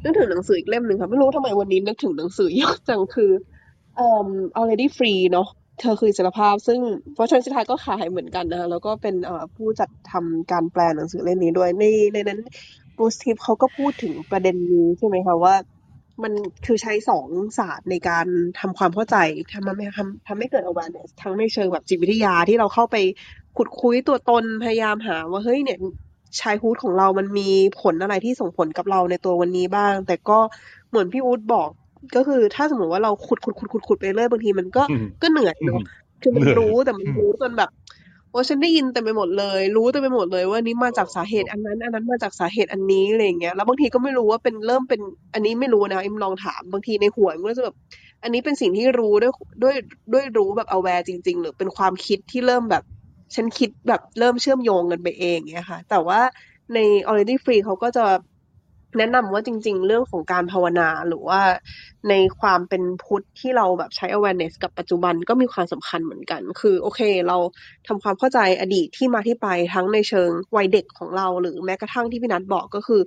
นึกถึงหนังสืออีกเล่มหนึ่งค่ะ ไม่รู้ทำไมวันนี้นึกถึงหนังสือเยอะจังคือเอ่อ already free เนาะเธอคืออิสรภาพ ซึ่งวัชรศิทธาก็ขายเหมือนกันนะคะแล้วก็เป็นเอ่อผู้จัดทำการแปลหนังสือเล่มนี้ด้วยในในนั้นบูสทิปเขาก็พูดถึงประเด็นนี้ใช่ไหมคะว่า มันคือใช้สองศาสตร์ในการทำความเข้าใจทำให้ทำทำให้เกิด awareness ทั้งในเชิงแบบจิตวิทยาที่เราเข้าไปขุดคุยตัวตนพยายามหา ว่าเฮ้ยเนี่ยชายฮูดของเรามันมีผลอะไรที่ส่งผลกับเราในตัววันนี้บ้าง แต่ก็เหมือนพี่อู๊ดบอก ก็คือถ้าสมมติว่าเราขุดขุดขุดขุดขุดไปเรื่อยบางทีมันก็อืมก็เหนื่อยอืมเนาะคือมันเหนื่อยรู้แต่มันรู้จนแบบ โอ้ฉันได้ยินเต็มไปหมดเลย รู้เต็มไปหมดเลยว่านี้มาจากสาเหตุอันนั้น อันนั้นมาจากสาเหตุอันนี้อะไรอย่างเงี้ยแล้วบางทีก็ไม่รู้ว่าเป็นเริ่มเป็นอันนี้ไม่รู้นะอิมลองถามบางทีในหัวมันก็จะแบบอันนี้เป็นสิ่งที่รู้ด้วยด้วยด้วยรู้แบบ aware จริง ๆ หรือเป็นความคิดที่เริ่มแบบ ฉันคิดแบบเริ่มเชื่อมโยงกันไปเองเงี้ยค่ะ แต่ว่าใน already free เขาก็จะ แนะนำว่าจริง ๆ เรื่องของการภาวนาหรือว่าในความเป็นพุทธที่เราแบบใช้ awareness กับปัจจุบันก็มีความสำคัญเหมือนกัน คือโอเค เราทำความเข้าใจอดีตที่มาที่ไปทั้งในเชิงวัยเด็กของเรา หรือแม้กระทั่งที่พี่นัทบอกก็คือ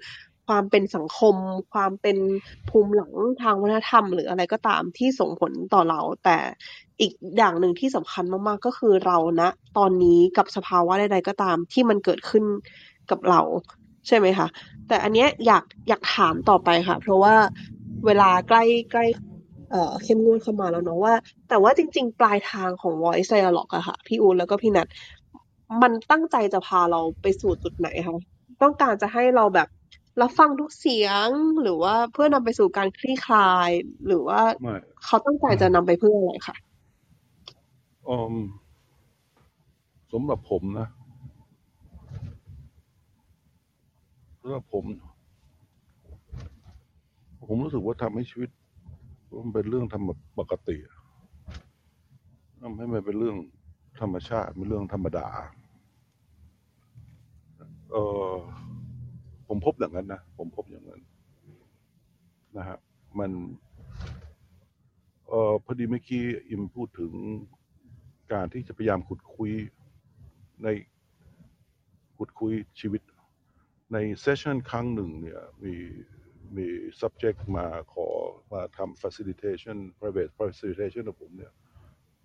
ความเป็นสังคม ความเป็นภูมิหลังทางวัฒนธรรม หรืออะไรก็ตามที่ส่งผลต่อเรา แต่อีกอย่างหนึ่งที่สำคัญมากๆก็คือเราณตอนนี้กับสภาวะใดๆก็ตามที่มันเกิดขึ้นกับเรา ใช่ไหมคะ แต่อันเนี้ยอยากอยากถามต่อไปค่ะ เพราะว่าเวลาใกล้ใกล้เอ่อเข้มงวดเข้ามาแล้วเนาะว่า แต่ว่าจริง ๆ ปลายทางของ voice dialogue อะค่ะ พี่อูนแล้วก็พี่นัทมันตั้งใจจะพาเราไปสู่จุดไหนคะต้องการจะให้เราแบบรับฟังทุกเสียงหรือว่าเพื่อนำไปสู่การคลี่คลาย หรือว่าไม่เขาตั้งใจจะนำไปเพื่ออะไรคะอมสำหรับผมนะ สำหรับผม ผมรู้สึกว่าทำให้ชีวิตมันเป็นเรื่องธรรมปกติทำให้มันเป็นเรื่องธรรมชาติเป็นเรื่องธรรมดา เออผมพบอย่างนั้นนะ ผมพบอย่างนั้น นะฮะมัน เออพอดีเมื่อกี้อิมพูดถึงการที่จะพยายามขุดคุยในขุดคุยชีวิต ในเซสชันครั้งหนึ่งเนี่ยมีมี subject มาขอมาทำ facilitation private facilitation กับผมเนี่ย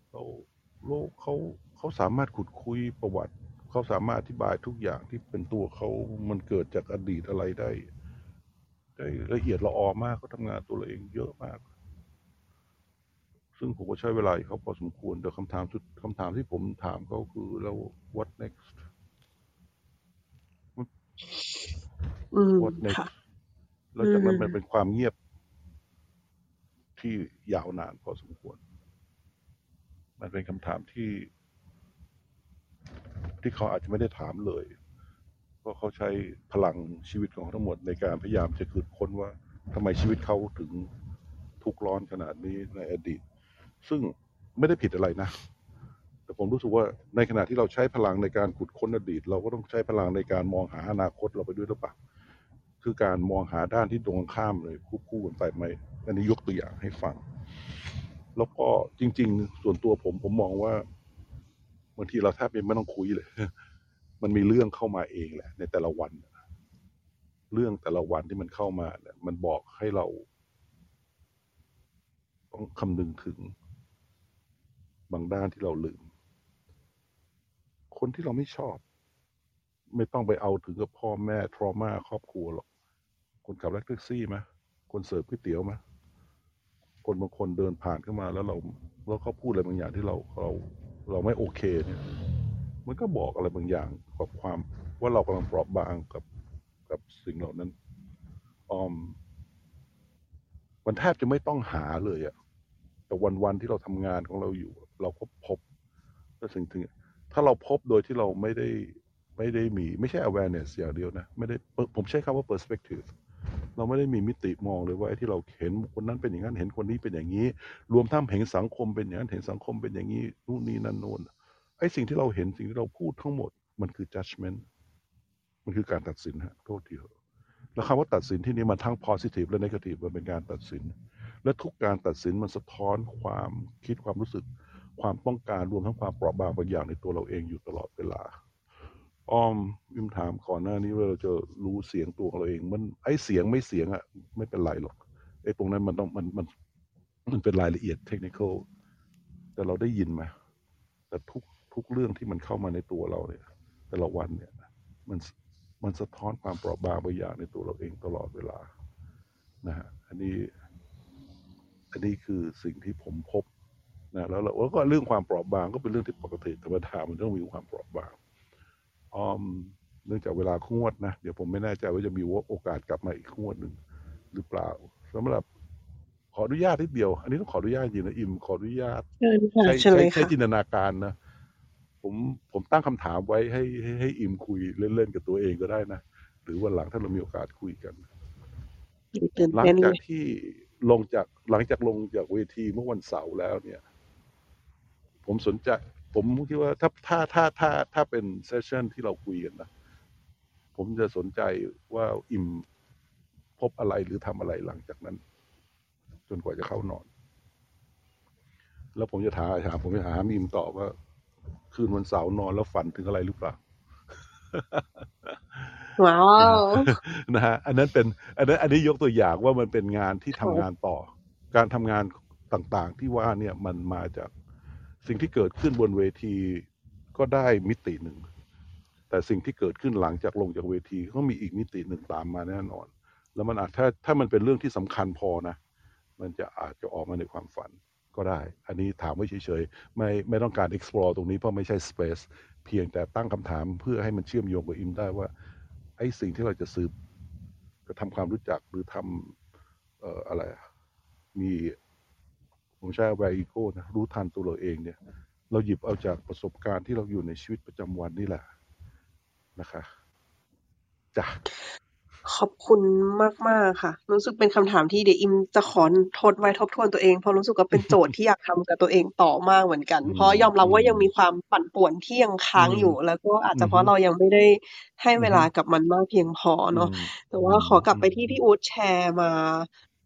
เขาโลกเขาเขาสามารถขุดคุยประวัติ เขาสามารถอธิบายทุกอย่างที่เป็นตัวเขามันเกิดจากอดีตอะไรได้ ได้ละเอียดละออมากเขาทำงานตัวเองเยอะมาก ซึ่งผมก็ใช้เวลาเขาพอสมควรแต่คำถามสุดคำถามที่ผมถามเขาคือแล้ว what next อืม what next ค่ะ แล้วจากนั้นอืมมันเป็นความเงียบที่ยาวนานพอสมควร มันเป็นคำถามที่ ที่เขาอาจจะไม่ได้ถามเลย เพราะเขาใช้พลังชีวิตของเขาทั้งหมดในการพยายามจะคืดค้นว่าทำไมชีวิตเขาถึงทุกข์ร้อนขนาดนี้ในอดีต ซึ่งไม่ได้ผิดอะไรนะ แต่ผมรู้สึกว่าในขณะที่เราใช้พลังในการขุดค้นอดีต เราก็ต้องใช้พลังในการมองหาอนาคตเราไปด้วยหรือเปล่าคือการมองหาด้านที่ตรงข้ามเลยควบคู่กันไปไหมอันนี้ยกตัวอย่างให้ฟัง แล้วก็จริง ๆ ส่วนตัวผมผมมองว่าบางทีเราแทบไม่ต้องคุยเลย มันมีเรื่องเข้ามาเองแหละ ในแต่ละวัน เรื่องแต่ละวันที่มันเข้ามาเนี่ยมันบอกให้เรา ต้องคำนึงถึง บางด้านที่เราลืม คนที่เราไม่ชอบ ไม่ต้องไปเอาถึงกับพ่อแม่ทรมาครอบครัวหรอก คนขับรถแท็กซี่ไหมคนเสิร์ฟก๋วยเตี๋ยวไหมคนบางคนเดินผ่านเข้ามาแล้วเราแล้วเขาพูดอะไรบางอย่างที่เราเราเราไม่โอเคเนี่ยมันก็บอกอะไรบางอย่างกับความว่าเรากำลังเปราะบางกับกับสิ่งเหล่านั้นออมมันแทบจะไม่ต้องหาเลยอะแต่วันวันๆที่เราทำงานของเราอยู่ เราก็พบแล้วสิ่งถึง ถ้าเราพบโดยที่เราไม่ได้ไม่ได้มีไม่ใช่ awareness อย่างเดียวนะ ไม่ได้ผมใช้คำว่า perspective เราไม่ได้มีมิติมองเลยว่าไอ้ที่เราเห็นคนนั้นเป็นอย่างนั้นเห็นคนนี้เป็นอย่างนี้ รวมทั้งเห็นสังคมเป็นอย่างนั้นเห็นสังคมเป็นอย่างนี้นู่นนี่นั่นโน่นไอ้สิ่งที่เราเห็นสิ่งที่เราพูดทั้งหมดมันคือ judgment มันคือการตัดสินฮะโทษทีเถอะแล้วคำว่าตัดสินที่นี้มันทั้ง positive และ negative มันเป็นการตัดสิน และทุกการตัดสินมันสะท้อนความคิดความรู้สึก ความต้องการรวมทั้งความเปราะบางบางอย่างในตัวเราเองอยู่ตลอดเวลา อ้อมวิมถามก่อนหน้านี้ว่าเราจะรู้เสียงตัวของเราเอง มันไอเสียงไม่เสียงอะไม่เป็นไรหรอกไอตรงนั้นมันต้องมันมันมันเป็นรายละเอียดเทคนิคแต่เราได้ยินไหมแต่ทุกทุกเรื่องที่มันเข้ามาในตัวเราเนี่ย แต่ละวันเนี่ย มันมันสะท้อนความเปราะบางบางอย่างในตัวเราเองตลอดเวลานะฮะอันนี้ อันนี้คือสิ่งที่ผมพบ นะแล้วเราแล้วก็เรื่องความเปราะบางก็เป็นเรื่องที่ปกติธรรมดามันต้องมีความเปราะบางออมเนื่องจากเวลาขงวดนะ เดี๋ยวผมไม่แน่ใจว่าจะมีโอกาสกลับมาอีกขงวดหนึ่งหรือเปล่าสำหรับขออนุญาตนิดเดียว อันนี้ต้องขออนุญาตจริงนะอิมขออนุญาตเชิญค่ะใช้เชิญใช้เลยใช้ค่ะจินตนาการนะผมผมตั้งคำถามไว้ให้ให้ให้อิมคุยเล่นๆกับตัวเองก็ได้นะหรือวันหลังถ้าเรามีโอกาสคุยกันตื่นหลังเต้นจาเลกยที่ลงจากหลังจากลงจากเวทีเมื่อวันเสาร์แล้วเนี่ย ผมสนใจ ผมคิดว่าถ้าถ้าถ้าถ้าถ้าเป็นเซสชันที่เราคุยกันนะ ผมจะสนใจว่าอิมพบอะไรหรือทำอะไรหลังจากนั้น จนกว่าจะเข้านอน แล้วผมจะถามถามผมจะถามอิมตอบว่า คืนวันเสาร์นอนแล้วฝันถึงอะไรหรือเปล่าว้าวนะฮะอันนั้นเป็น อันนั้นอันนี้ยกตัวอย่างว่ามันเป็นงานที่ทำงานต่อ การทำงานต่างๆที่ว่าเนี่ยมันมาจาก สิ่งที่เกิดขึ้นบนเวทีก็ได้มิติหนึ่ง แต่สิ่งที่เกิดขึ้นหลังจากลงจากเวทีก็มีอีกมิติหนึ่งตามมาแน่นอน แล้วมันอาจถ้าถ้ามันเป็นเรื่องที่สำคัญพอนะ มันจะอาจจะออกมาในความฝันก็ได้ อันนี้ถามไว้เฉยๆ ไม่ไม่ต้องการ explore ตรงนี้เพราะไม่ใช่ space เพียงแต่ตั้งคำถามเพื่อให้มันเชื่อมโยงกับอิมได้ว่าไอ้สิ่งที่เราจะสืบจะทำความรู้จักหรือทำเอ่ออะไรมี ผมใช้ aware ego นะรู้ทันตัวเราเองเนี่ย เราหยิบเอาจากประสบการณ์ที่เราอยู่ในชีวิตประจำวันนี่แหละนะคะจ้ะขอบคุณมากๆค่ะ รู้สึกเป็นคำถามที่เดี๋ยวอิมจะขอทดไว้ทบทวนตัวเองเพราะรู้สึกว่าเป็นโจทย์ที่อยากทำกับตัวเองต่อมากเหมือนกันอืเพราะยอมรับมว่ายังมีความปั่นป่วนที่ยังค้าอืงมอยู่ แล้วก็อาจอืจะอเพฮึราะเรายังไม่ได้ให้อืเวอลาฮึกับมันมากเพียงพออืเนาะมแต่อืว่ามขอกลับอืไปมที่พี่อู๊ดแชร์มา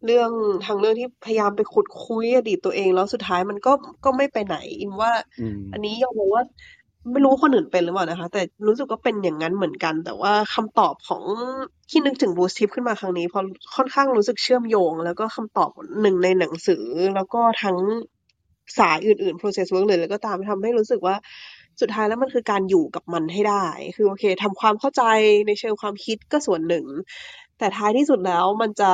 เรื่องทั้งเรื่องที่พยายามไปขุดคุ้ยอดีตตัวเอง แล้วสุดท้ายมันก็ก็ไม่ไปไหนอิมว่าอืมอันนี้ยอมรับว่าไม่รู้ว่าคนอื่นเป็นหรือเปล่านะคะ แต่รู้สึกว่าเป็นอย่างงั้นเหมือนกัน แต่ว่าคำตอบของที่นึกถึง Blues Tip ขึ้นมาครั้งนี้เพราะค่อนข้างรู้สึกเชื่อมโยง แล้วก็คำตอบหนึ่งในหนังสือ แล้วก็ทั้งสายอื่นๆ process work หรืออะไรก็ตามทำให้รู้สึกว่าสุดท้ายแล้วมันคือการอยู่กับมันให้ได้ คือโอเคทำความเข้าใจในเชิงความคิดก็ส่วนหนึ่ง แต่ท้ายที่สุดแล้วมันจะ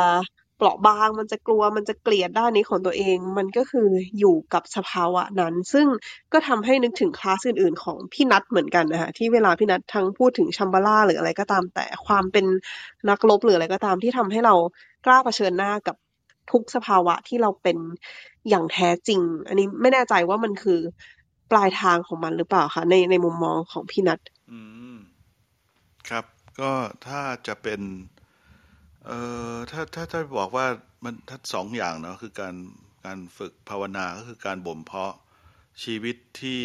เปราะบาง มันจะกลัวมันจะเกลียดด้านนี้ของตัวเอง มันก็คืออยู่กับสภาวะนั้น ซึ่งก็ทำให้นึกถึงคลาสอื่น ๆ ของพี่นัทเหมือนกันนะคะที่เวลาพี่นัททั้งพูดถึง Shambhala หรืออะไรก็ตามแต่ความเป็นนักรบหรืออะไรก็ตามที่ทำให้เรากล้าเผชิญหน้ากับทุกสภาวะที่เราเป็นอย่างแท้จริง อันนี้ไม่แน่ใจว่ามันคือปลายทางของมันหรือเปล่าคะในในมุมมองของพี่นัทอืมครับ ก็ถ้าจะเป็น เอ่อถ้าถ้าถ้าบอกว่ามันถ้า2องอย่างเนาะคือการการฝึกภาวนาก็คือการบ่มเพาะชีวิตที่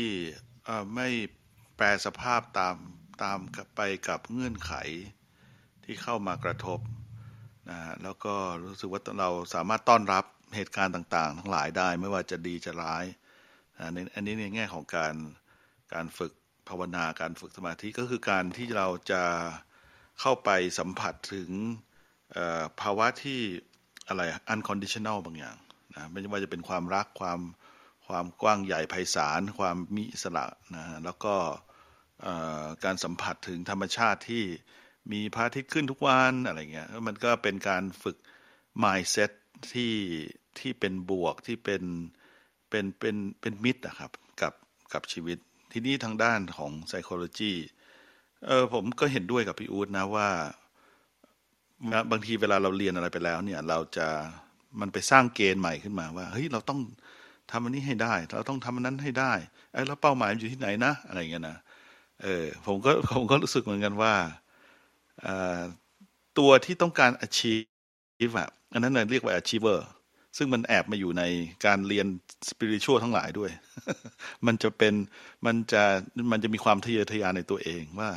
ไม่แปรสภาพตามตามไปกับเงื่อนไขที่เข้ามากระทบนะฮะแล้วก็รู้สึกว่าเราสามารถต้อนรับเหตุการณ์ต่าง ๆ ทั้งหลายได้ไม่ว่าจะดีจะร้ายอ่าในอันนี้ในแง่ของการการฝึกภาวนาการฝึกสมาธิก็คือการที่เราจะเข้าไปสัมผัสถึง ภาวะที่อะไรอะ unconditional บางอย่างนะไม่ว่าจะเป็นความรักความความกว้างใหญ่ไพศาลความมีอิสระนะฮะแล้วก็การสัมผัสถึงธรรมชาติที่มีพระอาทิตย์ขึ้นทุกวันอะไรเงี้ยมันก็เป็นการฝึก mindset ที่ที่เป็นบวกที่เป็นเป็นเป็นเป็นมิตรอะครับกับกับชีวิต ทีนี้ทางด้านของ psychology เออผมก็เห็นด้วยกับพี่อู๊ดนะว่า นะบางทีเวลาเราเรียนอะไรไปแล้ว เนี่ย เราจะมันไปสร้างเกณฑ์ใหม่ขึ้นมาว่าเฮ้ยเราต้องทำอันนี้ให้ได้ เราต้องทำอันนั้นให้ได้เอ๊ะแล้วเป้าหมายมันอยู่ที่ไหนนะอะไรเงี้ยนะเออผมก็ผมก็รู้สึกเหมือนกันว่าตัวที่ต้องการ achieve อะอันนั้นน่ะเรียกว่า achiever ซึ่งมันแอบมาอยู่ในการเรียน spiritual ทั้งหลายด้วย มันจะเป็นมันจะมันจะมีความทะเยอทะยานในตัวเองว่า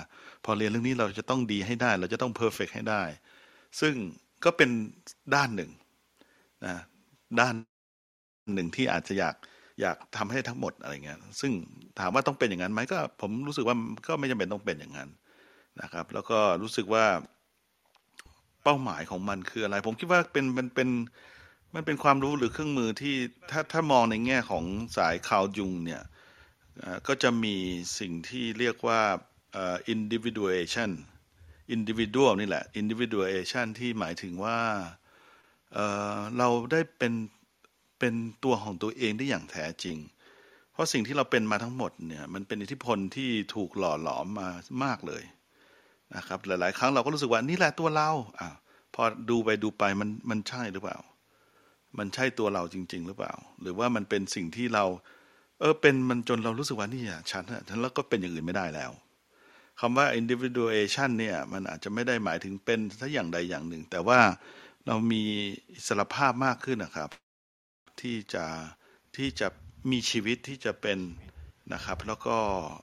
พอเรียนเรื่องนี้เราจะต้องดีให้ได้ เราจะต้องเพอร์เฟกต์ให้ได้ ซึ่งก็เป็นด้านหนึ่งนะด้านหนึ่งที่อาจจะอยากอยากทำให้ทั้งหมดอะไรเงี้ย ซึ่งถามว่าต้องเป็นอย่างนั้นไหมก็ ผมรู้สึกว่าก็ไม่จำเป็นต้องเป็นอย่างนั้นนะครับ แล้วก็รู้สึกว่าเป้าหมายของมันคืออะไร ผมคิดว่าเป็นมันเป็นมันเป็นความรู้หรือเครื่องมือที่ถ้าถ้ามองในแง่ของสาย Carl Jung เนี่ยก็จะมีสิ่งที่เรียกว่าอ่อ individuation individual นี่แหละ individuation ที่หมายถึงว่าเเราได้เป็นเป็นตัวของตัวเองได้อย่างแท้จริง เพราะสิ่งที่เราเป็นมาทั้งหมดเนี่ยมันเป็นอิทธิพลที่ถูกหล่อหลอมมามากเลยนะครับหลาย ๆ ครั้งเราก็รู้สึกว่านี่แหละตัวเราอ้าวพอดูไปดูไปมันมันใช่หรือเปล่า มันใช่ตัวเราจริง ๆ หรือเปล่า หรือว่ามันเป็นสิ่งที่เรา เออเป็นมันจนเรารู้สึกว่านี่อะฉันฉันแล้วก็เป็นอย่างอื่นไม่ได้แล้ว คำว่า individuation เนี่ยมันอาจจะไม่ได้หมายถึงเป็นสักอย่างใดอย่างหนึ่ง แต่ว่าเรามีอิสรภาพมากขึ้นนะครับ ที่จะที่จะมีชีวิตที่จะเป็นนะครับ แล้วก็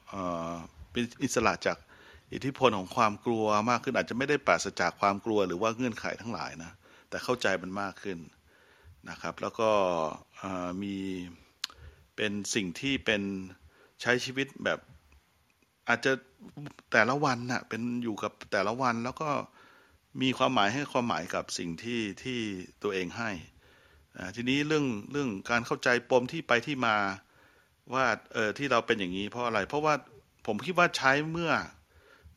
เอ่อเป็นอิสระจากอิทธิพลของความกลัวมากขึ้น อาจจะไม่ได้ปราศจากความกลัวหรือว่าเงื่อนไขทั้งหลายนะแต่เข้าใจมันมากขึ้นนะครับ แล้วก็มีเป็นสิ่งที่เป็นใช้ชีวิตแบบอาจจะ แต่ละวันน่ะ เป็นอยู่กับแต่ละวันแล้วก็มีความหมายให้ความหมายกับสิ่งที่ที่ตัวเองให้ทีนี้เรื่องเรื่องการเข้าใจปมที่ไปที่มาว่าเออที่เราเป็นอย่างงี้เพราะอะไร เพราะว่าผมคิดว่าใช้เมื่อ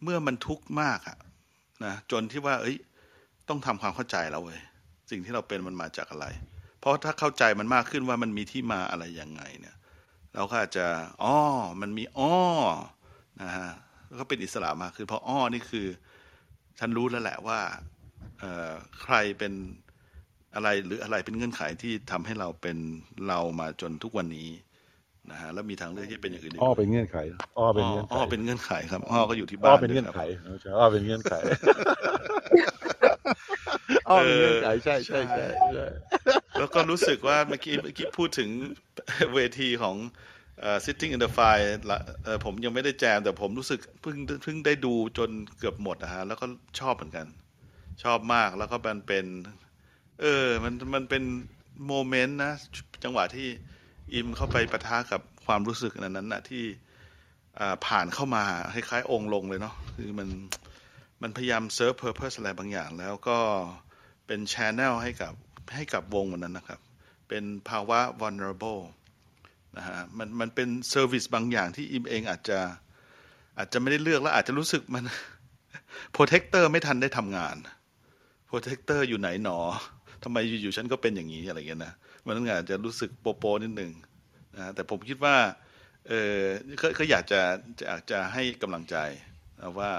เมื่อมันทุกข์มากอะนะจนที่ว่าเฮ้ย ต้องทำความเข้าใจแล้วเว้ยสิ่งที่เราเป็นมันมาจากอะไร เพราะถ้าเข้าใจมันมากขึ้นว่ามันมีที่มาอะไรยังไงเนี่ย เราก็อาจจะอ้อมันมีอ้อนะฮะ ก็เป็นอิสระมากขึ้นเพราะอ้อนี่คือ ฉันรู้แล้วแหละว่าเอ่อใครเป็นอะไรหรืออะไรเป็นเงื่อนไขที่ทำให้เราเป็นเรามาจนทุกวันนี้นะฮะแล้วมีทางเลือกที่เป็นอย่างอื่นอีกอ้อด้วยเป็นเงื่อนไขอ้ออ้เป็นอเงื่อนไขอ้อเป็นเงื่อนไขครับอ้อก็อยู่ที่อ้บ้าอนเป็นด้วเงื่ยอนครับไขไม่ใช่อ้อเป็นเงื่อนไขอ้อมเออเงื่อนไขใช่ใช่ใช่ใช่ใช่แล้วก็รู้สึกว่าเมื่อกี้เมื่อกี้พูดถึงเวทีของเอ่อ sitting in the fire ละเอ่อผมยังไม่ได้แจม แต่ผมรู้สึกเพิ่งเพิ่งได้ดูจนเกือบหมดนะฮะ แล้วก็ชอบเหมือนกัน ชอบมากแล้วก็มันเป็น เออ มันมันเป็นโมเมนต์นะ จังหวะที่อิมเข้าไปปะทะกับความรู้สึกนั้นนั้นนะที่ผ่านเข้ามาคล้ายๆ องค์ลงเลยเนาะคือมันมันพยายาม serve purpose อะไรบางอย่าง แล้วก็เป็น channel ให้กับให้กับวงวันนั้นนะครับ เป็นภาวะ vulnerable นะฮะมันมันเป็น service บางอย่างที่อิมเองอาจจะอาจจะไม่ได้เลือกแล้วอาจจะรู้สึกมัน protector ไม่ทันได้ทำงานprotector อยู่ไหนหนอทำไมอยู่ๆฉันก็เป็นอย่างนี้อะไรเงี้ยนะมันต้องอาจจะรู้สึกโป๊โป๊นิดนึงนะแต่ผมคิดว่าเออก็อยากจะจะอยากจะให้กำลังใจนะว่า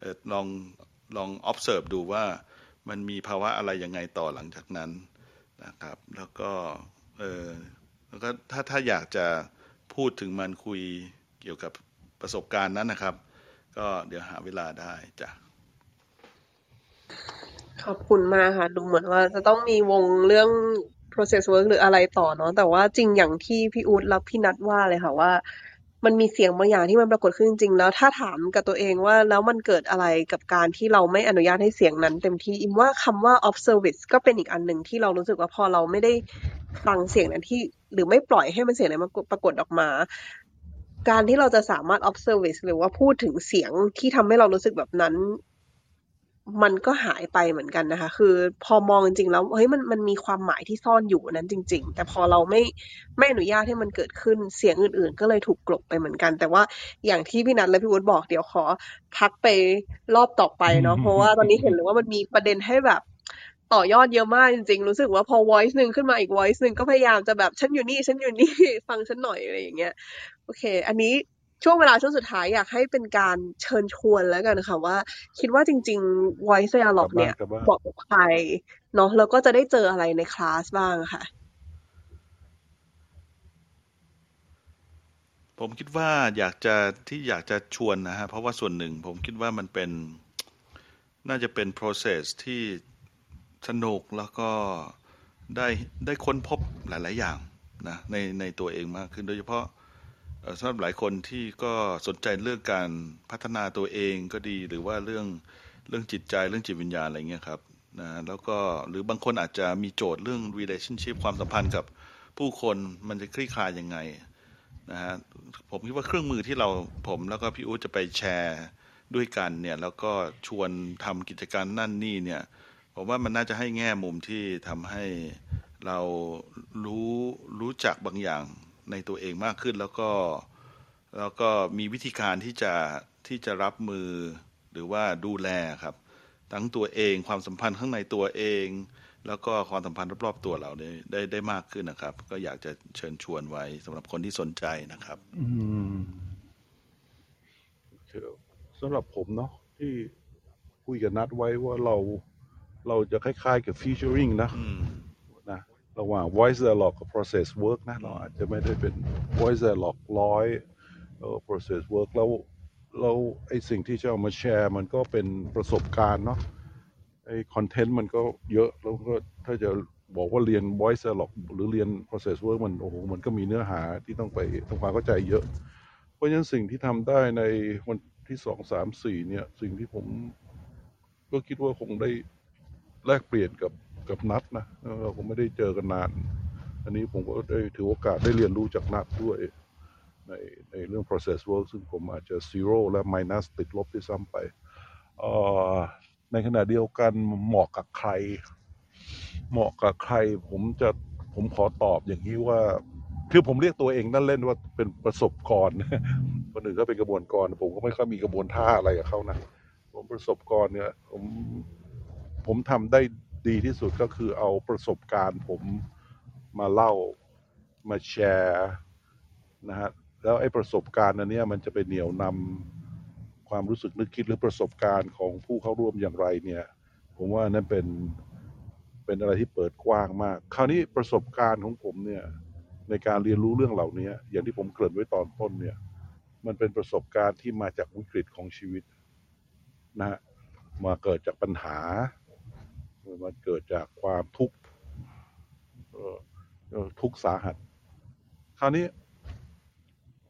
เออลองลอง observe ดูว่ามันมีภาวะอะไรยังไงต่อหลังจากนั้นนะครับ แล้วก็เออ แล้วก็ถ้าถ้าอยากจะพูดถึงมันคุยเกี่ยวกับประสบการณ์นั้นนะครับ ก็เดี๋ยวหาเวลาได้จ้ะขอบคุณมากค่ะ ดูเหมือนว่าจะต้องมีวงเรื่อง process work หรืออะไรต่อเนาะแต่ว่าจริงอย่างที่พี่อู๊ดและพี่นัทว่าเลยค่ะว่ามันมีเสียงบางอย่างที่มันปรากฏขึ้นจริงแล้วถ้าถามกับตัวเองว่าแล้วมันเกิดอะไรกับการที่เราไม่อนุญาตให้เสียงนั้น เต็มที่อิมว่าคำว่า off service ก็เป็นอีกอันหนึ่งที่เรารู้สึกว่าพอเราไม่ได้ ฟังเสียงนั้นที่ หรือไม่ปล่อยให้มันเสียงนั้นมาปรากฏออกมา การที่เราจะสามารถ off service หรือว่าพูดถึงเสียงที่ทำให้เรารู้สึกแบบนั้น มันก็หายไปเหมือนกันนะคะ คือพอมองจริงๆแล้วเฮ้ยมันมันมีความหมายที่ซ่อนอยู่นั้นจริง ๆ แต่พอเราไม่ไม่อนุญาตให้มันเกิดขึ้นเสียงอื่น ๆ ก็เลยถูกกลบไปเหมือนกัน แต่ว่าอย่างที่พี่นัทและพี่วุฒิบอกเดี๋ยวขอพักไปรอบต่อไปเนาะเพราะว่าตอนนี้เห็นเลยว่ามันมีประเด็นให้แบบ ต่อยอดเยอะมากจริงๆ รู้สึกว่าพอ voice หนึ่งขึ้นมาอีก voice หนึ่งก็พยายามจะแบบฉันอยู่นี่ฉันอยู่นี่ฟังฉันหน่อยอะไรอย่างเงี้ยโอเค อันนี้ช่วงเวลาช่วงสุดท้ายอยากให้เป็นการเชิญชวนแล้วกันค่ะว่า คิดว่าจริง ๆ voice กลับ dialogue บ้าเนี่นยกลับบ้านเหมาะกับใครเนาะแล้วก็จะได้เจออะไรในคลาสบ้างค่ะ ผมคิดว่าอยากจะที่อยากจะชวนนะฮะเพราะว่าส่วนหนึ่งผมคิดว่ามันเป็นน่าจะเป็น process ที่ สนุกแล้วก็ได้ได้ค้นพบหลาย ๆ อย่างนะในในตัวเองมากขึ้นโดยเฉพาะสำหรับหลายคนที่ก็สนใจเรื่องการพัฒนาตัวเองก็ดีหรือว่าเรื่องเรื่องจิตใจเรื่องจิตวิญญาณอะไรเงี้ยครับนะแล้วก็หรือบางคนอาจจะมีโจทย์เรื่อง relationship ความสัมพันธ์กับผู้คนมันจะคลี่คลายยังไงนะฮะผมคิดว่าเครื่องมือที่เราผมแล้วก็พี่อู๊ดจะไปแชร์ด้วยกันเนี่ยแล้วก็ชวนทำกิจการนั่นนี่เนี่ย ผมว่ามันน่าจะให้แง่มุมที่ทำให้เรารู้รู้จักบางอย่างในตัวเองมากขึ้น แล้วก็แล้วก็มีวิธีการที่จะที่จะรับมือหรือว่าดูแลครับ ทั้งตัวเองความสัมพันธ์ข้างในตัวเอง แล้วก็ความสัมพันธ์รอบๆตัวเราได้ได้ได้มากขึ้นนะครับ ก็อยากจะเชิญชวนไว้สำหรับคนที่สนใจนะครับอืมสำหรับผมเนาะที่คุยกับนัดไว้ว่าเรา เราจะคล้ายๆกับ featuring นะอืมนะระหว่าง voice dialogue กับ process work นะเราอาจจะไม่ได้เป็น voice dialogue ร้อยเออ process work แล้วแล้วไอ้สิ่งที่จะเอามาแชร์ มันก็เป็นประสบการณ์เนาะไอ้คอนเทนต์มันก็เยอะแล้วก็ถ้าจะบอกว่าเรียน voice dialogue หรือเรียน process work มันโอ้โหมันก็มีเนื้อหาที่ต้องไปทำความเข้าใจเยอะ เพราะฉะนั้นสิ่งที่ทำได้ในวันที่สองสามสี่เนี่ย สิ่งที่ผมก็คิดว่าคงได้ แลกเปลี่ยนกับกับนัดนะเราคงไม่ได้เจอกันนาน อันนี้ผมก็ได้ถือโอกาสได้เรียนรู้จากนัดด้วย ในในเรื่อง process work ซึ่งผมอาจจะ zero และ minus ติดลบที่ซ้ำไป ในขณะเดียวกันเหมาะกับใคร เหมาะกับใคร ผมจะผมขอตอบอย่างนี้ว่า คือผมเรียกตัวเองนั่นเล่นว่าเป็นประสบกรณ์คนอื่นก็เป็นกระบวนกร ผมก็ไม่ค่อยมีกระบวนท่าอะไรกับเขานะ ผมประสบกรณ์เนี่ยผม ผมทำได้ดีที่สุดก็คือเอาประสบการณ์ผมมาเล่ามาแชร์นะฮะแล้วไอ้ประสบการณ์อันนี้มันจะไปเหนี่ยวนำความรู้สึกนึกคิดหรือประสบการณ์ของผู้เข้าร่วมอย่างไรเนี่ย ผมว่านั่นเป็นเป็นอะไรที่เปิดกว้างมาก คราวนี้ประสบการณ์ของผมเนี่ยในการเรียนรู้เรื่องเหล่านี้อย่างที่ผมเกริ่นไว้ตอนต้นเนี่ย มันเป็นประสบการณ์ที่มาจากวิกฤตของชีวิตนะฮะมาเกิดจากปัญหา มันเกิดจากความทุกข์ทุกข์สาหัส คราวนี้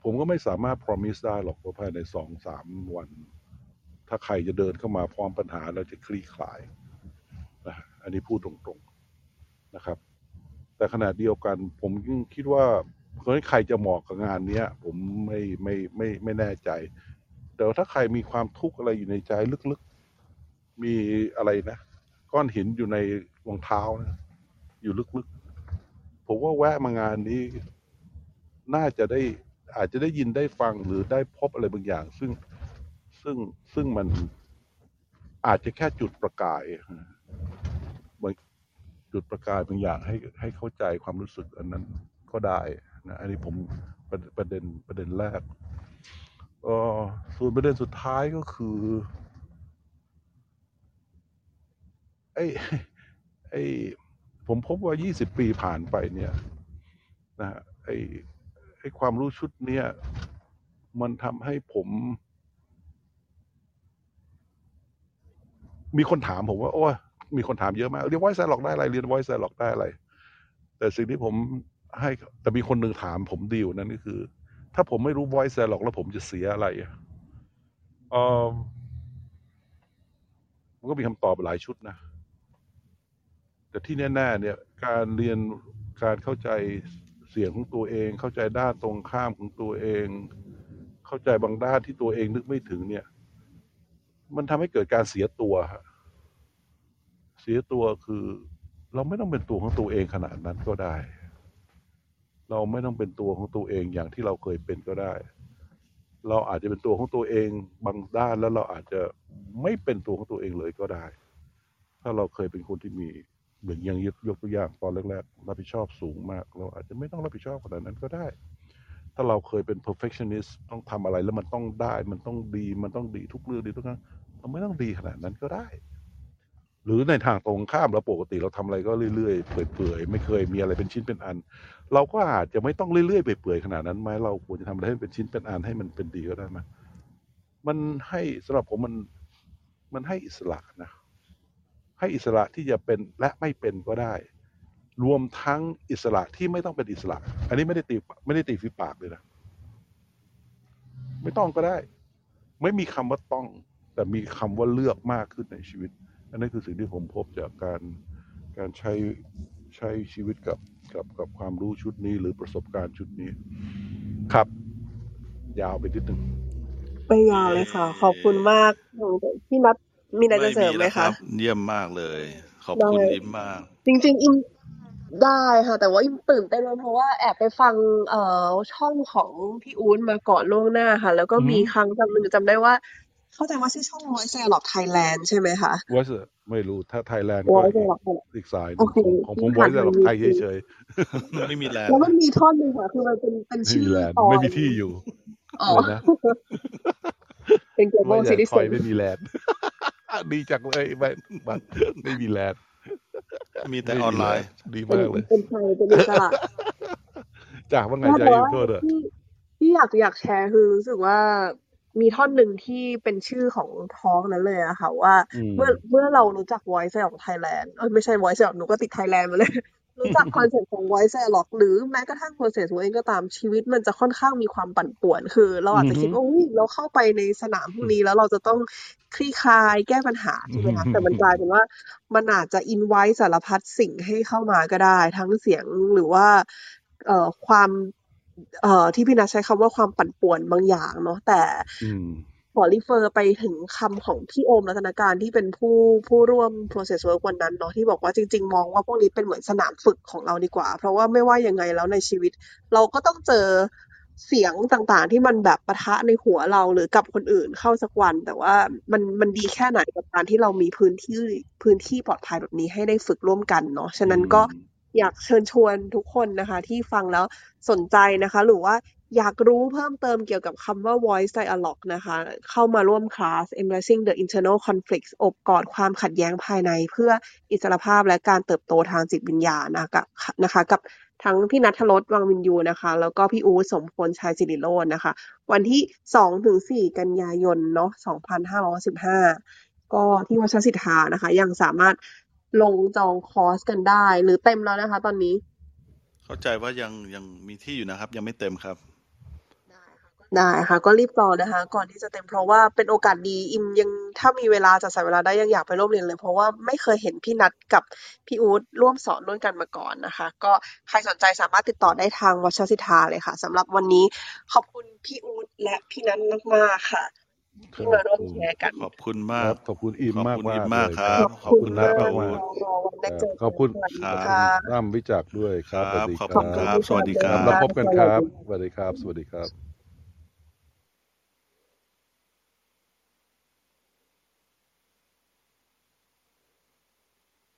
ผมก็ไม่สามารถ promise ได้หรอกว่าภายในสองสามวัน ถ้าใครจะเดินเข้ามาพร้อมปัญหาแล้วจะคลี่คลายนะอันนี้พูดตรงๆนะครับ แต่ขณะเดียวกัน ผมยังคิดว่าเฮ้ยใครจะเหมาะกับงานเนี้ย ผมไม่ไม่ไม่ไม่แน่ใจ แต่ถ้าใครมีความทุกข์อะไรอยู่ในใจลึกๆ มีอะไรนะ ก้อนหินอยู่ในรองเท้านะอยู่ลึกๆ ผมว่าแวะมางานนี้ น่าจะได้อาจจะได้ยินได้ฟังหรือได้พบอะไรบางอย่าง ซึ่งซึ่งซึ่งมันอาจจะแค่จุดประกายบางจุดประกายบางอย่างให้ให้เข้าใจความรู้สึกอันนั้นก็ได้นะอันนี้ผมประประเด็นประเด็นแรกออส่วนประเด็นสุดท้ายก็คือไอ้ไอ้ผมพบว่า 20 ปีผ่านไปเนี่ยนะฮะไอ้ไอ้ความรู้ชุดเนี้ยมันทำให้ผม มีคนถามผมว่า โอ้ยมีคนถามเยอะมาก เรียนไวซ์ไซล็อกได้อะไร เรียนไวซ์ไซล็อกได้อะไร แต่สิ่งที่ผมให้แต่มีคนหนึ่งถามผมดีลนั้นก็คือ ถ้าผมไม่รู้ไวซ์ไซล็อกแล้วผมจะเสียอะไรอะเออมันก็มีคำตอบหลายชุดนะ แต่ที่แน่ๆเนี่ยการเรียนการเข้าใจเสียงของตัวเอง เข้าใจด้านตรงข้ามของตัวเอง เข้าใจบางด้านที่ตัวเองนึกไม่ถึงเนี่ย มันทำให้เกิดการเสียตัวฮะเสียตัวคือ เราไม่ต้องเป็นตัวของตัวเองขนาดนั้นก็ได้ เราไม่ต้องเป็นตัวของตัวเองอย่างที่เราเคยเป็นก็ได้ เราอาจจะเป็นตัวของตัวเองบางด้านแล้วเราอาจจะไม่เป็นตัวของตัวเองเลยก็ได้ ถ้าเราเคยเป็นคนที่มี หมือนย่างยกยกตัวอย่างตอนแรกๆรับผิดชอบสูงมาก เราอาจจะไม่ต้องรับผิดชอบขนาดนั้นก็ได้ ถ้าเราเคยเป็น perfectionist ต้องทำอะไรแล้วมันต้องได้ มันต้องดี มันต้องดีทุกเรื่องดีทุกครั้งเราไม่ต้องดีขนาดนั้นก็ได้ หรือในทางตรงข้ามเราปกติเราทำอะไรก็เรื่อยๆ เปื่อยๆ ไม่เคยมีอะไรเป็นชิ้นเป็นอัน เราก็อาจจะไม่ต้องเรื่อยๆ เปื่อยๆ ขนาดนั้นไหมเราควรจะทำอะไรให้มันเป็นชิ้นเป็นอันให้มันเป็นดีก็ได้ไหมมันให้สำหรับผมมันมันให้อิสระนะ ให้อิสระที่จะเป็นและไม่เป็นก็ได้ รวมทั้งอิสระที่ไม่ต้องเป็นอิสระ อันนี้ไม่ได้ตีไม่ได้ตีฝีปากเลยนะไม่ต้องก็ได้ ไม่มีคำว่าต้อง แต่มีคำว่าเลือกมากขึ้นในชีวิต อันนั้คือสิ่งที่ผมพบจากการการใช้ใช้ชีวิตกับกับกับความรู้ชุดนี้หรือประสบการณ์ชุดนี้ ครับ ยาวไปนิดนึงไม่ยาวเลยค่ะ ขอบคุณมากพี่นัท มีอะไรจะเสริมไหมแล้วคคะรับเยี่ยมมากเลย ขอบได้คุณอิมมาก จริง ๆ อิมได้ค่ะ แต่ว่าอิมตื่นเต้นมากเพราะว่าแอบไปฟังเอ่อช่องของพี่อู๊ดมาก่อนล่วงหน้าค่ะ แล้วก็อือฮึมีครั้งจำหนึ่งจำได้ว่า เข้าใจว่าชื่อช่อง Voice Dialogue Thailand ใช่ไหมคะว่าไม่รู้ถ้าไทยแลนด์ก็ Voice อีก Dialogue Thailand อีกสายหนึโองเคของของผมที่ไว้ผ่านแต่ทางเราไทย YouTube เฉยไม่มีแรงแล้วมันมีท่อนหนึ่งค่ะคือมันเป็นเป็นๆไม่ชื่อมีแลนด์ตอนไม่มีที่อยู่อ๋อเลยนะเป็นไม่ Global อยากคอย Citizen ไม่มีแลนด์ ดีจังเลยไม่ไม่ไม่มีแลนด์มีแต่ไม่ออนมีไลแลนน์ด์ดีเป็นมากเลย เป็นไทยเป็นอิสระจากว่าไงก็ใจแต่อยู่ว่าโทษเถอะที่ที่อยากอยากแชร์คือรู้สึกว่ามีท่อนหนึ่งที่เป็นชื่อของท้องนั้นเลยอะค่ะว่าอืมเมื่อเมื่อเรารู้จัก Voice Dialogue Thailand เอ้ยไม่ใช่ Voice Dialogue หนูก็ติด Thailand มาเลย รู้จัก concept ของ Voice Dialogue หรือแม้กระทั่ง process ตัวเองก็ตามชีวิตมันจะค่อนข้างมีความปั่นป่วน คือ เราอาจจะคิดว่าอุ๊ยเราเข้าไปในสนามพวกนี้แล้วเราจะต้องคลี่คลายแก้ปัญหาใช่ไหมคะแต่มันกลายเป็นว่ามันอาจจะ invite สารพัดสิ่งให้เข้ามาก็ได้ ทั้งเสียงหรือว่าเอ่อความเอ่อที่พี่นัทใช้คำว่าความปั่นป่วนบางอย่างเนาะแต่อืม ขอรีเฟอร์ไปถึงคำของพี่โอมรัตนการที่เป็นผู้ผู้ร่วม process work วันนั้นเนาะที่บอกว่าจริง ๆ มองว่าพวกนี้เป็นเหมือนสนามฝึกของเราดีกว่า เพราะว่าไม่ว่ายังไงแล้วในชีวิต เราก็ต้องเจอเสียงต่างๆ ที่มันแบบปะทะในหัวเราหรือกับคนอื่นเข้าสักวัน แต่ว่ามันมันดีแค่ไหนกับการที่เรามีพื้นที่พื้นที่ปลอดภัยแบบนี้ให้ได้ฝึกร่วมกันเนาะฉะนั้นก็อยากเชิญชวนทุกคนนะคะ ที่ฟังแล้วสนใจนะคะ หรือว่า อยากรู้เพิ่มเติมเกี่ยวกับคำว่า voice dialogue นะคะ เข้ามาร่วมคลาส embracing the internal conflicts อบกอดความขัดแย้งภายใน เพื่ออิสรภาพและการเติบโตทางจิตวิญญาณนะคะนะคะ กับทั้งพี่นัทรสวังวินยูนะคะ แล้วก็พี่อู๊ดสมพลชัยสิริโรจน์นะคะ วันที่สองถึงสี่กันยายนเนาะสองพันห้าร้อยสิบห้าก็ที่วัดชสิทธานะคะ ยังสามารถลงจองคอร์สกันได้ หรือเต็มแล้วนะคะ ตอนนี้ เข้าใจว่ายังยังมีที่อยู่นะครับ ยังไม่เต็มครับ ได้ค่ะ ก็รีบจองนะคะ ก่อนที่จะเต็ม เพราะว่าเป็นโอกาสดี อิมยัง ถ้ามีเวลาจัดสรรเวลาได้ยังอยากไปร่วมเรียนเลย เพราะว่าไม่เคยเห็นพี่นัทกับพี่อู๊ดร่วมสอนด้วยกันมาก่อนนะคะ ก็ใครสนใจสามารถติดต่อได้ทางวัชรศิทธาเลยค่ะสำหรับวันนี้ขอบคุณพี่อู๊ดและพี่นัทมากๆค่ะที่มาร่วมแชร์กัน ขอบคุณคมารักบขอบคุณอิมขอบมากคุณมาอิกมเลมากยคครัรับบขอบคุณนัทขปอบระคุณอูมากดรอวันได้เจอขอบคุณสวัสดีครับค่ะร่ำวิจักรด้วยครับคสรัวัสบดีขอบคคุรัณบครับ สวัสดีคครัรับบแล้วพบกันครับ สวัสดีครับ สวัสดีครับ